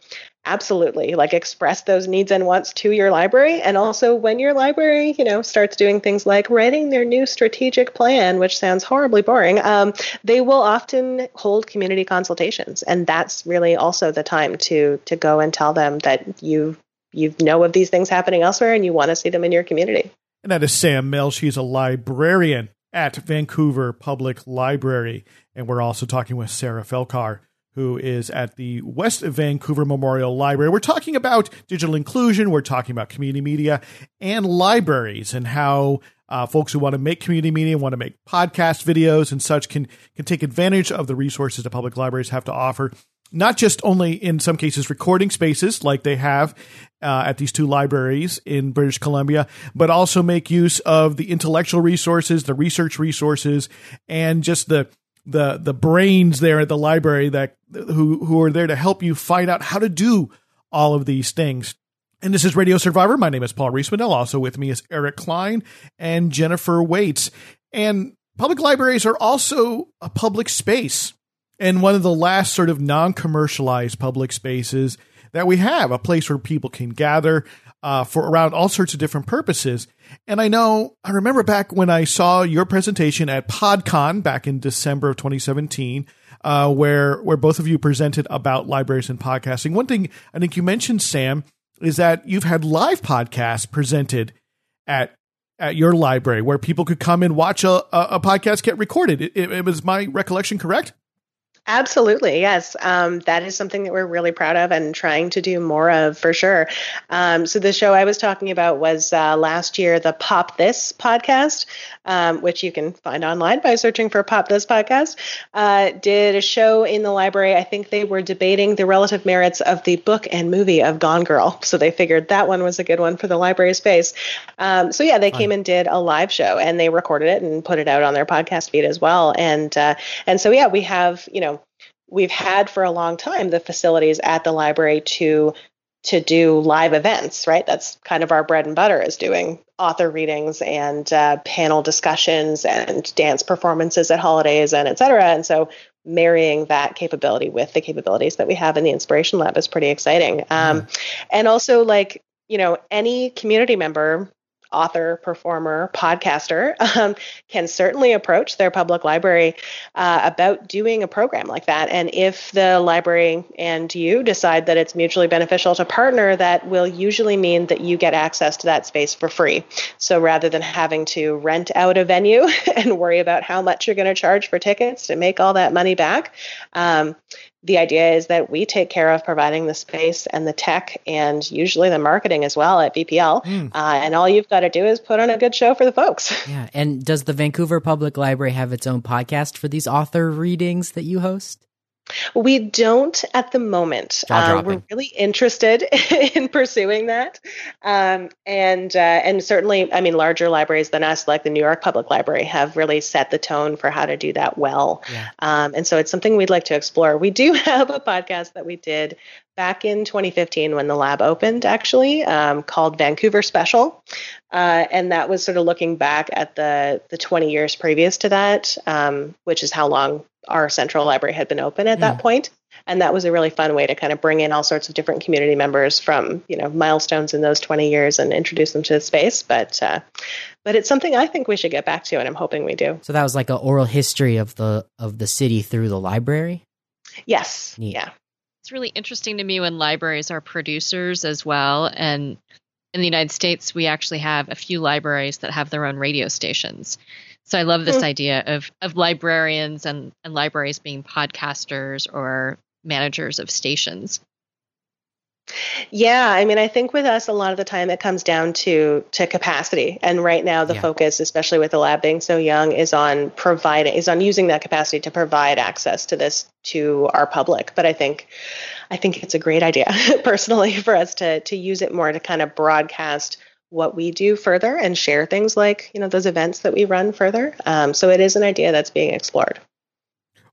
absolutely. Like express those needs and wants to your library. And also when your library you know starts doing things like writing their new strategic plan which sounds horribly boring um, they will often hold community consultations. And that's really also the time to to go and tell them that you you know of these things happening elsewhere and you want to see them in your community. And that is sam mill. She's a librarian at vancouver public library. And we're also talking with sarah felkar who is at the West Vancouver Memorial Library. We're talking about digital inclusion, we're talking about community media and libraries and how uh, folks who want to make community media, want to make podcast videos and such can can take advantage of the resources that public libraries have to offer. Not just only in some cases recording spaces like they have uh, at these two libraries in British Columbia, but also make use of the intellectual resources, the research resources, and just the the the brains there at the library that who who are there to help you find out how to do all of these things. And this is Radio Survivor. My name is Paul Riismandel. Also with me is Eric Klein and Jennifer Waits. And public libraries are also a public space and one of the last sort of non-commercialized public spaces that we have, a place where people can gather uh, for around all sorts of different purposes. And I know, I remember back when I saw your presentation at PodCon back in December of 2017, uh, where where both of you presented about libraries and podcasting. One thing I think you mentioned, Sam, is that you've had live podcasts presented at at your library where people could come and watch a, a, podcast get recorded. It, it, it was my recollection correct? Absolutely, yes. Um, that is something that we're really proud of and trying to do more of for sure. Um, so the show I was talking about was uh, last year the Pop This podcast, um, which you can find online by searching for Pop This podcast. Uh, did a show in the library. I think they were debating the relative merits of the book and movie of Gone Girl, so they figured that one was a good one for the library space. Um, so yeah, they came and did a live show and they recorded it and put it out on their podcast feed as well. And uh, and so yeah, we have you know we've had for a long time the facilities at the library to to do live events right? That's kind of our bread and butter is doing author readings and uh, panel discussions and dance performances at holidays and et cetera. And so marrying that capability with the capabilities that we have in the inspiration lab is pretty exciting. Um, mm. and also like you know any community member author, performer, podcaster um, can certainly approach their public library uh, about doing a program like that. And if the library and you decide that it's mutually beneficial to partner, that will usually mean that you get access to that space for free. So rather than having to rent out a venue and worry about how much you're going to charge for tickets to make all that money back, um, the idea is that we take care of providing the space and the tech and usually the marketing as well at VPL. Mm. Uh, and all you've got to do is put on a good show for the folks. Yeah. And does the Vancouver Public Library have its own podcast for these author readings that you host? We don't at the moment. Uh, we're really interested in pursuing that, um, and uh, and certainly, I mean, larger libraries than us, like the New York Public Library, have really set the tone for how to do that well. Yeah. Um, and so, it's something we'd like to explore. We do have a podcast that we did back in 2015 when the lab opened, actually, um, called Vancouver Special. Uh, and that was sort of looking back at the, the 20 years previous to that, um, which is how long our central library had been open at mm. that point. and that was a really fun way to kind of bring in all sorts of different community members from you know milestones in those 20 years and introduce them to the space. But uh, but it's something I think we should get back to, and I'm hoping we do. So that was like an oral history of the of the city through the library. Yes. Neat. Yeah. It's really interesting to me when libraries are producers as well. And in the United States, we actually have a few libraries that have their own radio stations. So I love this Hmm. idea of of librarians and, and libraries being podcasters or managers of stations. Yeah, I mean, I think with us, a lot of the time it comes down to to capacity, and right now the Yeah. focus, especially with the lab being so young, is on providing is on using that capacity to provide access to this to our public. But I think, I think it's a great idea, personally, for us to to use it more to kind of broadcast what we do further and share things like you know those events that we run further. Um, so it is an idea that's being explored.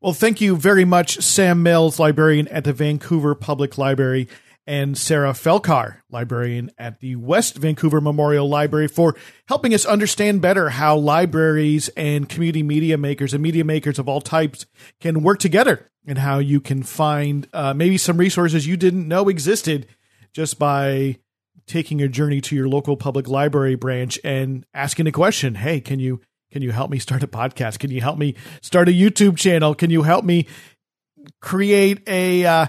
Well, thank you very much, Sam Mills, librarian at the Vancouver Public Library, and Sarah Felkar, librarian at the West Vancouver Memorial Library, for helping us understand better how libraries and community media makers and media makers of all types can work together and how you can find uh, maybe some resources you didn't know existed just by taking a journey to your local public library branch and asking a question. Hey can you can you help me start a podcast? Can you help me start a youtube channel? Can you help me create a uh,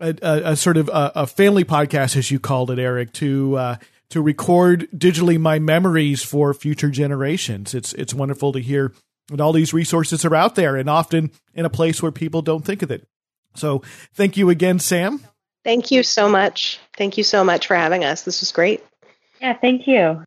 a, a, a sort of a, a family podcast as you called it eric to uh, to record digitally my memories for future generations it's it's wonderful to hear that all these resources are out there and often in a place where people don't think of it so thank you again sam Thank you so much. Thank you so much for having us. This was great. Yeah, thank you.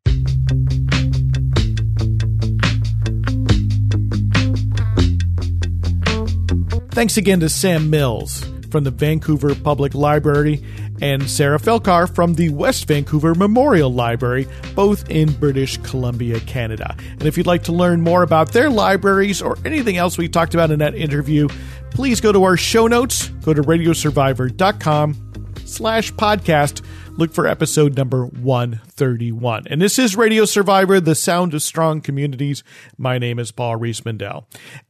Thanks again to Sam Mills from the Vancouver Public Library and Sarah Felkar from the West Vancouver Memorial Library, both in British Columbia, Canada. And if you'd like to learn more about their libraries or anything else we talked about in that interview, please go to our show notes, go to radiosurvivor.com slash podcast. Look for episode number 131. And this is Radio Survivor, the sound of strong communities. My name is Paul Riismandel.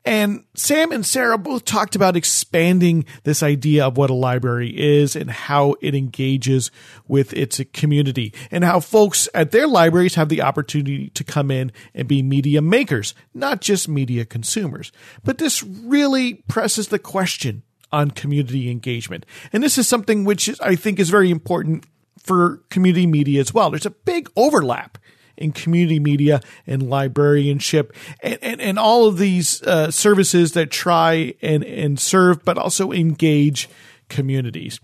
And Sam and Sarah both talked about expanding this idea of what a library is and how it engages with its community and how folks at their libraries have the opportunity to come in and be media makers, not just media consumers. But this really presses the question on community engagement. And this is something which I think is very important for community media as well. There's a big overlap in community media and librarianship and, and, and all of these uh, services that try and, and serve, but also engage communities.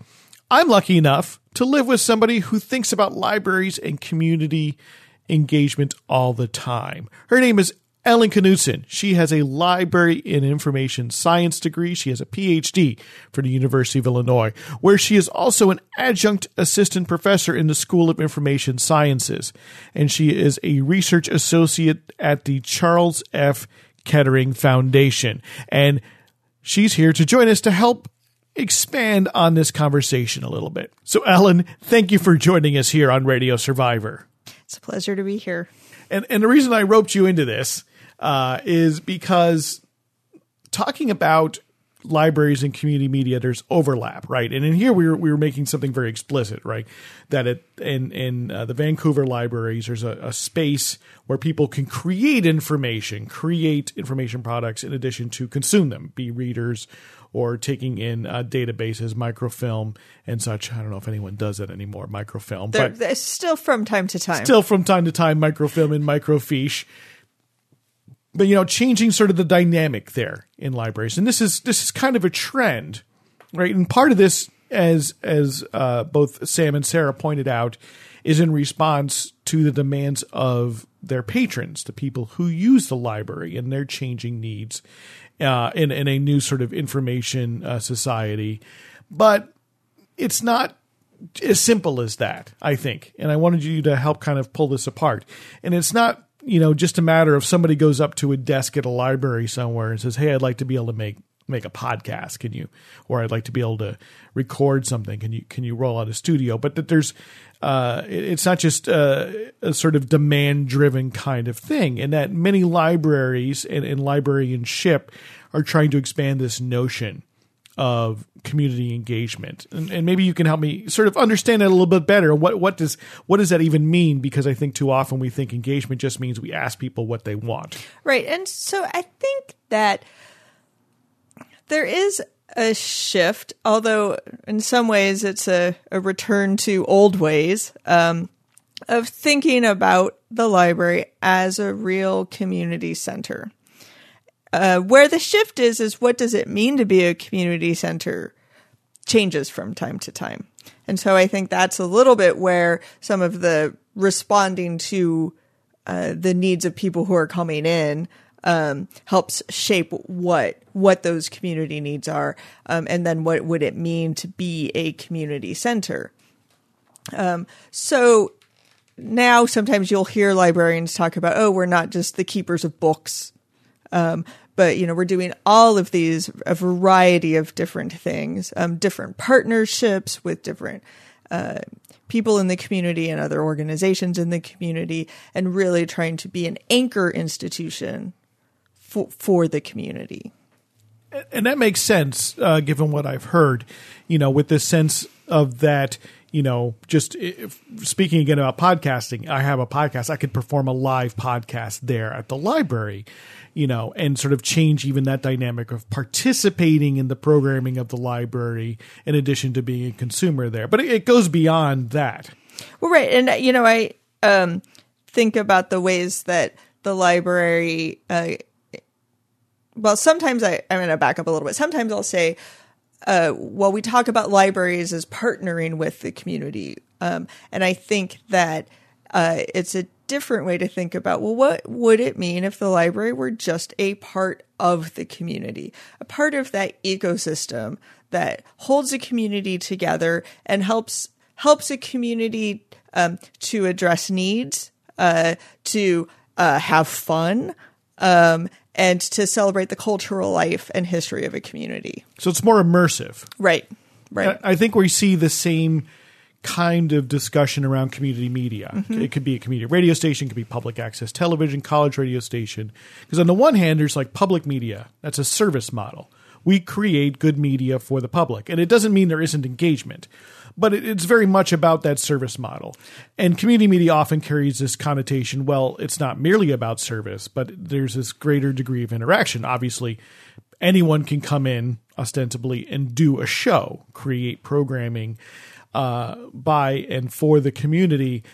I'm lucky enough to live with somebody who thinks about libraries and community engagement all the time. Her name is Ellen Knudsen. She has a library and information science degree. She has a PhD from the University of Illinois, where she is also an adjunct assistant professor in the School of Information Sciences. And she is a research associate at the Charles F. Kettering Foundation. And she's here to join us to help expand on this conversation a little bit. So, Ellen, thank you for joining us here on Radio Survivor. It's a pleasure to be here. And and the reason I roped you into this uh, is because talking about libraries and community media, there's overlap, right? And in here we were we were making something very explicit, right? That it in in uh, the Vancouver libraries, there's a, a space where people can create information, create information products in addition to consume them, be readers or taking in uh, databases, microfilm, and such. I don't know if anyone does that anymore, microfilm, They're, but they're still from time to time. still from time to time microfilm and microfiche but you know changing sort of the dynamic there in libraries and this is this is kind of a trend right and part of this as as uh, both sam and sarah pointed out is in response to the demands of their patrons the people who use the library and their changing needs uh, in, in a new sort of information uh, society but it's not as simple as that, I think. And I wanted you to help kind of pull this apart. And it's not, you know, just a matter of somebody goes up to a desk at a library somewhere and says, "Hey, I'd like to be able to make make a podcast. Can you or I'd like to be able to record something. Can you can you roll out a studio?" But that there's uh, it's not just uh, a sort of demand driven kind of thing, and that many libraries and, and librarianship are trying to expand this notion of community engagement. And, and, maybe you can help me sort of understand it a little bit better. What what does what does that even mean? Because i think too often we think engagement just means we ask people what they want. Right. And so i think that there is a shift although in some ways it's a, a return to old ways um, of thinking about the library as a real community center uh, where the shift is, is what does it mean to be a community center changes from time to time. And so I think that's a little bit where some of the responding to uh, the needs of people who are coming in um, helps shape what what those community needs are, um, and then what would it mean to be a community center. Um, so now sometimes you'll hear librarians talk about, oh, we're not just the keepers of books um, but you know, we're doing all of these, a variety of different things, um, different partnerships with different uh, people in the community and other organizations in the community, and really trying to be an anchor institution for for the community. And that makes sense, uh, given what I've heard. You know, with this sense of that you know, just if, speaking again about podcasting, I have a podcast. I could perform a live podcast there at the library, you know, and sort of change even that dynamic of participating in the programming of the library in addition to being a consumer there. But it, it goes beyond that. Well, right. And, you know, I um, think about the ways that the library, uh, well, sometimes I, I'm going to back up a little bit. Sometimes I'll say, uh, well, we talk about libraries as partnering with the community. Um, and I think that uh, it's a different way to think about well, what would it mean if the library were just a part of the community, a part of that ecosystem that holds a community together and helps helps a community um, to address needs, uh, to uh, have fun, um, and to celebrate the cultural life and history of a community. So it's more immersive. Right. Right. I think we see the same kind of discussion around community media. Mm-hmm. It could be a community radio station, it could be public access television, college radio station. Because on the one hand, there's like public media, that's a service model. We create good media for the public. And it doesn't mean there isn't engagement but it's very much about that service model. And community media often carries this connotation well, it's not merely about service, but there's this greater degree of interaction. Obviously, anyone can come in ostensibly and do a show, create programming uh, by and for the community.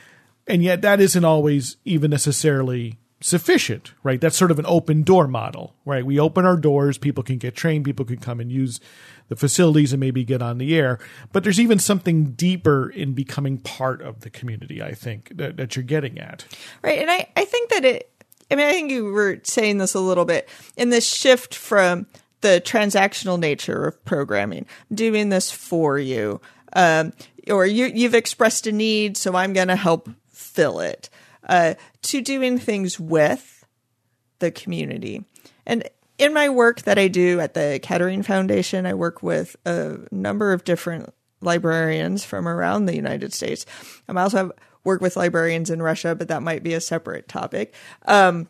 And yet, that isn't always even necessarily sufficient, right? That's sort of an open door model, right? We open our doors, people can get trained, people can come and use the facilities and maybe get on the air. But there's even something deeper in becoming part of the community, I think, that, that you're getting at. Right. And I, I think that it, I mean, I think you were saying this a little bit in this shift from the transactional nature of programming, doing this for you, um, or you, you've expressed a need, so I'm going to help fill it, uh, to doing things with the community. And in my work that I do at the Kettering Foundation, I work with a number of different librarians from around the United States. I also have work with librarians in Russia, but that might be a separate topic. Um,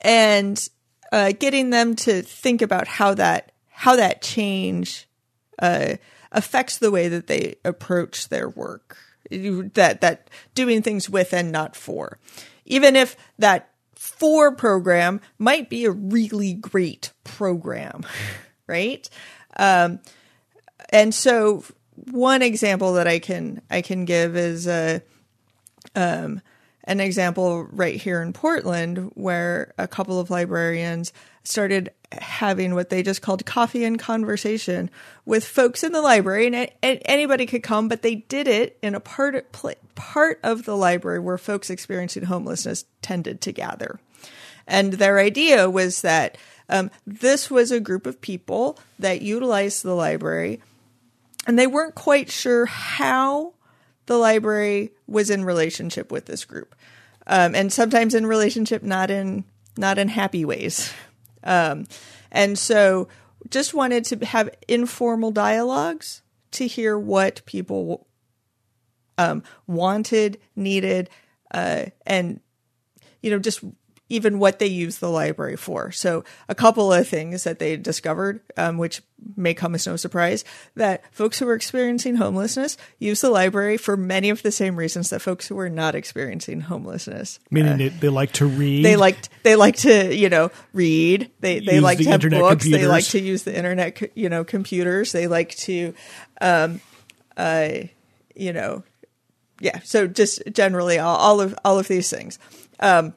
and uh, getting them to think about how that how that change uh, affects the way that they approach their work. That that doing things with and not for, even if that for program might be a really great program, right? Um, and so one example that I can I can give is a um, an example right here in Portland where a couple of librarians started having what they just called coffee and conversation with folks in the library. And, and anybody could come but they did it in a part part of the library where folks experiencing homelessness tended to gather. And their idea was that um, this was a group of people that utilized the library and they weren't quite sure how the library was in relationship with this group. Um, and sometimes in relationship not in not in happy ways. Um, and so just wanted to have informal dialogues to hear what people um, wanted, needed, uh, and you know, just even what they use the library for. So a couple of things that they discovered, um, which may come as no surprise, that folks who were experiencing homelessness use the library for many of the same reasons that folks who were not experiencing homelessness. Meaning uh, they, they like to read. They like they like to you know read. They they use like the to have books. Computers. They like to use the internet you know computers. They like to, um, uh, you know, yeah. So just generally all, all of all of these things. Um,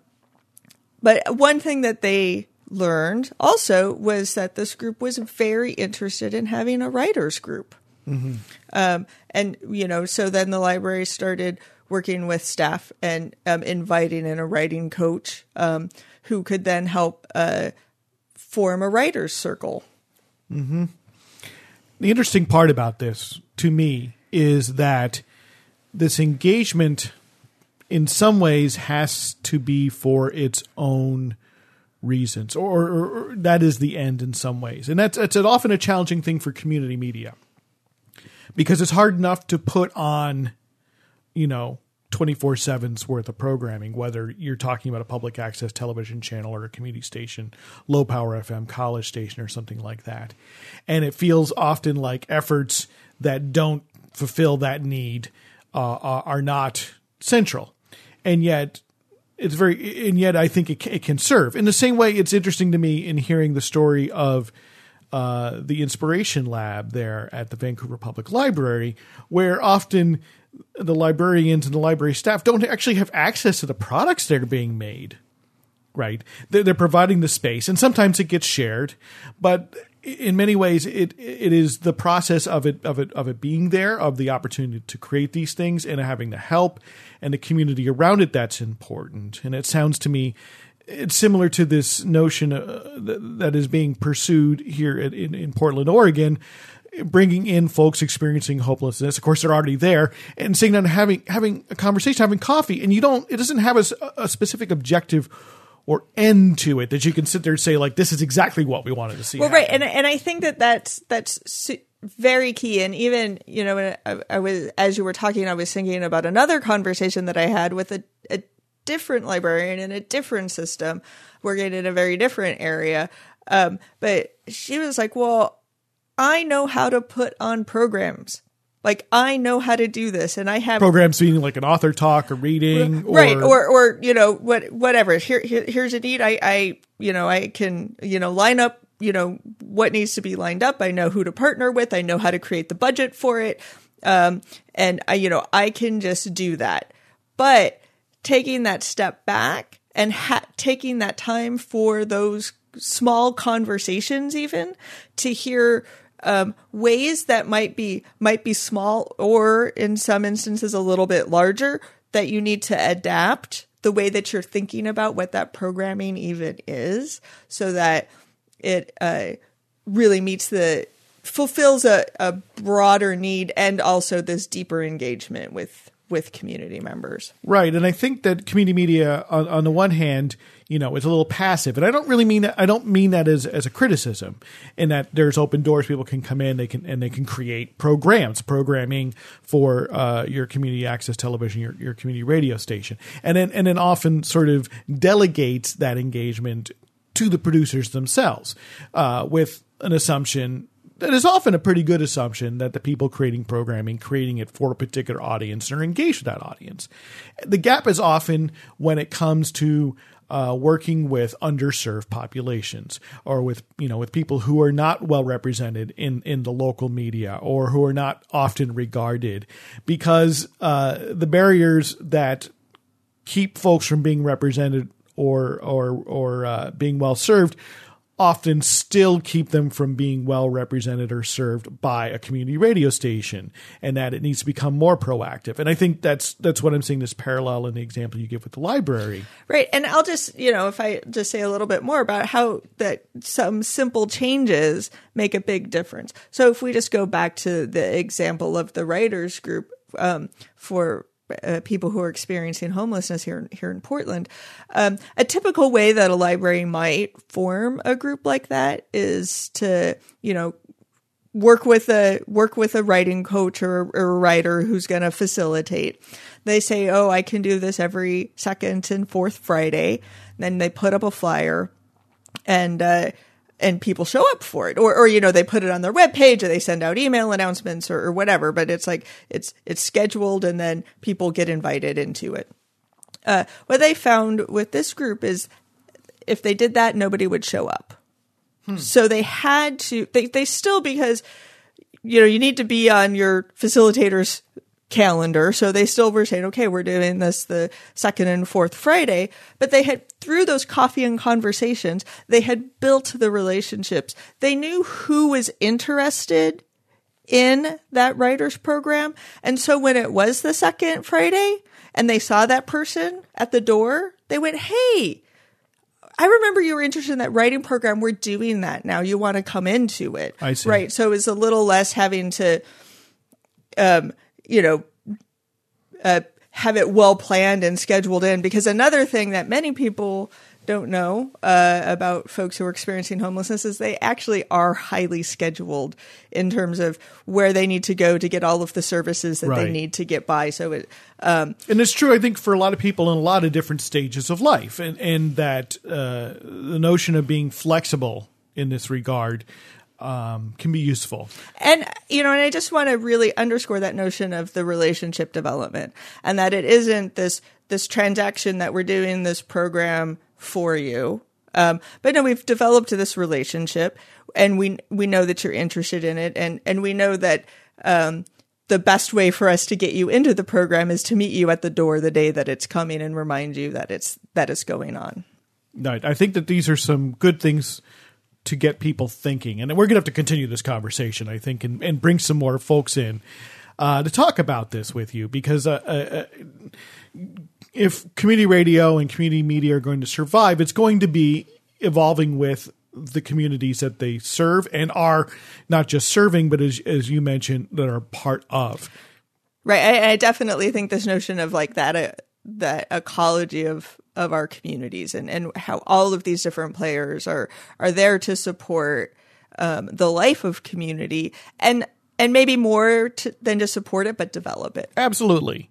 but one thing that they learned also was that this group was very interested in having a writers group. Mm-hmm. Um, and, you know, so then the library started working with staff and um, inviting in a writing coach um, who could then help uh, form a writer's circle. Mm-hmm. The interesting part about this to me is that this engagement in some ways has to be for its own reasons, or, or, or, that is the end in some ways, and that's it's often a challenging thing for community media because it's hard enough to put on, you know, 24 7's worth of programming, whether you're talking about a public access television channel or a community station, low power FM, college station, or something like that. And it feels often like efforts that don't fulfill that need uh, are not central and yet it's very and yet I think it, it can serve in the same way. It's interesting to me in hearing the story of uh, the Inspiration Lab there at the Vancouver Public Library, where often the librarians and the library staff don't actually have access to the products that are being made. Right, they're, they're providing the space, and sometimes it gets shared, but in many ways it it is the process of it of it of it being there of the opportunity to create these things and having the help and the community around it that's important and it sounds to me it's similar to this notion uh, that, is being pursued here in, in, in Portland Oregon bringing in folks experiencing hopelessness. Of course, they're already there, and sitting down, having having a conversation, having coffee, and you don't. It doesn't have a, a specific objective or end to it that you can sit there and say like this is exactly what we wanted to see. Well, happen. right, and and I think that that's that's very key. And even you know, I, I, was as you were talking, I was thinking about another conversation that I had with a, a different librarian in a different system, working in a very different area. Um, but she was like, "Well, I know how to put on programs." Like I know how to do this, and I have programs being like an author talk or reading, or, right? Or or you know what whatever. Here, here here's a need. I I you know I can you know line up you know what needs to be lined up. I know who to partner with. I know how to create the budget for it, um, and I you know I can just do that. But taking that step back and ha- taking that time for those small conversations, even to hear um, ways that might be might be small or in some instances a little bit larger that you need to adapt the way that you're thinking about what that programming even is so that it uh, really meets the fulfills a, a broader need and also this deeper engagement with with community members. Right. And I think that community media, on, on, the one hand, you know, it's a little passive. And I don't really mean that, I don't mean that as, as a criticism in that there's open doors. People can come in, they can, and they can create programs, programming for, uh, your community access television, your, your community radio station. And then, and then often sort of delegates that engagement to the producers themselves, uh, with an assumption that is often a pretty good assumption that the people creating programming, creating it for a particular audience, are engaged with that audience. The gap is often when it comes to uh, working with underserved populations or with you know with people who are not well represented in in the local media or who are not often regarded because uh, the barriers that keep folks from being represented or or or uh, being well served often still keep them from being well represented or served by a community radio station and that it needs to become more proactive. And i think that's that's what i'm seeing this parallel in the example you give with the library. Right. And i'll just you know if i just say a little bit more about how that some simple changes make a big difference. So if we just go back to the example of the writers group um, for uh, people who are experiencing homelessness here here in Portland. Um, a typical way that a library might form a group like that is to you know work with a work with a writing coach or, or a writer who's going to facilitate. They say, "Oh, I can do this every second and fourth Friday." Then they put up a flyer, and uh, and people show up for it, or or you know they put it on their webpage or they send out email announcements or, or whatever. But it's like it's it's scheduled, and then people get invited into it. Uh, what they found with this group is if they did that, nobody would show up. So they had to, they, they still, because, you know, you need to be on your facilitator's calendar. So they still were saying, okay, we're doing this the second and fourth Friday. But they had, through those coffee and conversations, they had built the relationships. They knew who was interested in that writer's program. And so when it was the second Friday and they saw that person at the door, they went, Hey, I remember you were interested in that writing program. We're doing that now. You want to come into it. I see. Right. So it's a little less having to, um, you know, uh, have it well planned and scheduled in. Because another thing that many people don't know uh, about folks who are experiencing homelessness is they actually are highly scheduled in terms of where they need to go to get all of the services that Right. they need to get by. So it, um, and it's true, I think, for a lot of people in a lot of different stages of life, and and that uh, the notion of being flexible in this regard um, can be useful. And you know, and I just want to really underscore that notion of the relationship development and that it isn't this this transaction that we're doing this program for you. Um, but no, we've developed this relationship and we we know that you're interested in it and and we know that um, the best way for us to get you into the program is to meet you at the door the day that it's coming and remind you that it's that it's going on. Right. I think that these are some good things to get people thinking, and we're going to have to continue this conversation, I think, and, and bring some more folks in uh, to talk about this with you because uh, uh, if community radio and community media are going to survive, it's going to be evolving with the communities that they serve and are not just serving, but as, as you mentioned, that are part of. Right. I, I definitely think this notion of like that, uh, that ecology of, of our communities and, and how all of these different players are, are there to support, um, the life of community and, and maybe more to, than just support it, but develop it. Absolutely.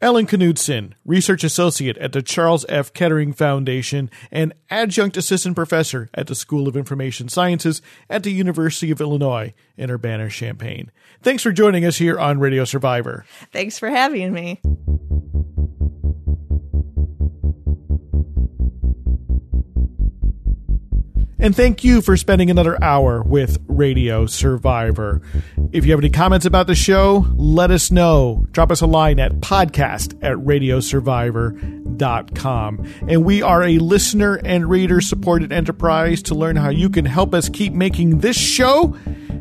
Ellen Knudsen, Research Associate at the Charles F. Kettering Foundation and Adjunct Assistant Professor at the School of Information Sciences at the University of Illinois in Urbana-Champaign. Thanks for joining us here on Radio Survivor. Thanks for having me. And thank you for spending another hour with Radio Survivor. If you have any comments about the show, let us know. Drop us a line at podcast at radiosurvivor.com. And we are a listener and reader supported enterprise to learn how you can help us keep making this show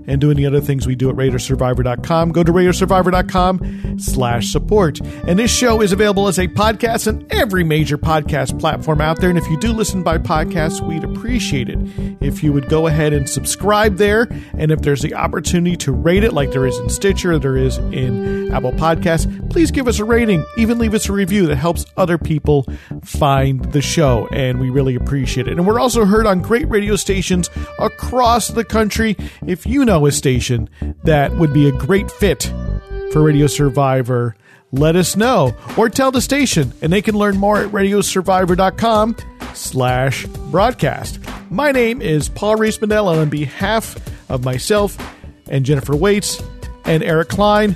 and do any other things we do at radiosurvivor.com. Go to radiosurvivor.com slash support. And this show is available as a podcast on every major podcast platform out there. And if you do listen by podcast, we'd appreciate it if you would go ahead and subscribe there. And if there's the opportunity to rate it like there is in Stitcher, there is in Apple Podcasts, please give us a rating. Even leave us a review that helps other people find the show. And we really appreciate it. And we're also heard on great radio stations across the country. If you know a station that would be a great fit for Radio Survivor, let us know or tell the station and they can learn more at radiosurvivor.com slash broadcast. My name is Paul Riismandel and on behalf of myself and Jennifer Waits and Eric Klein,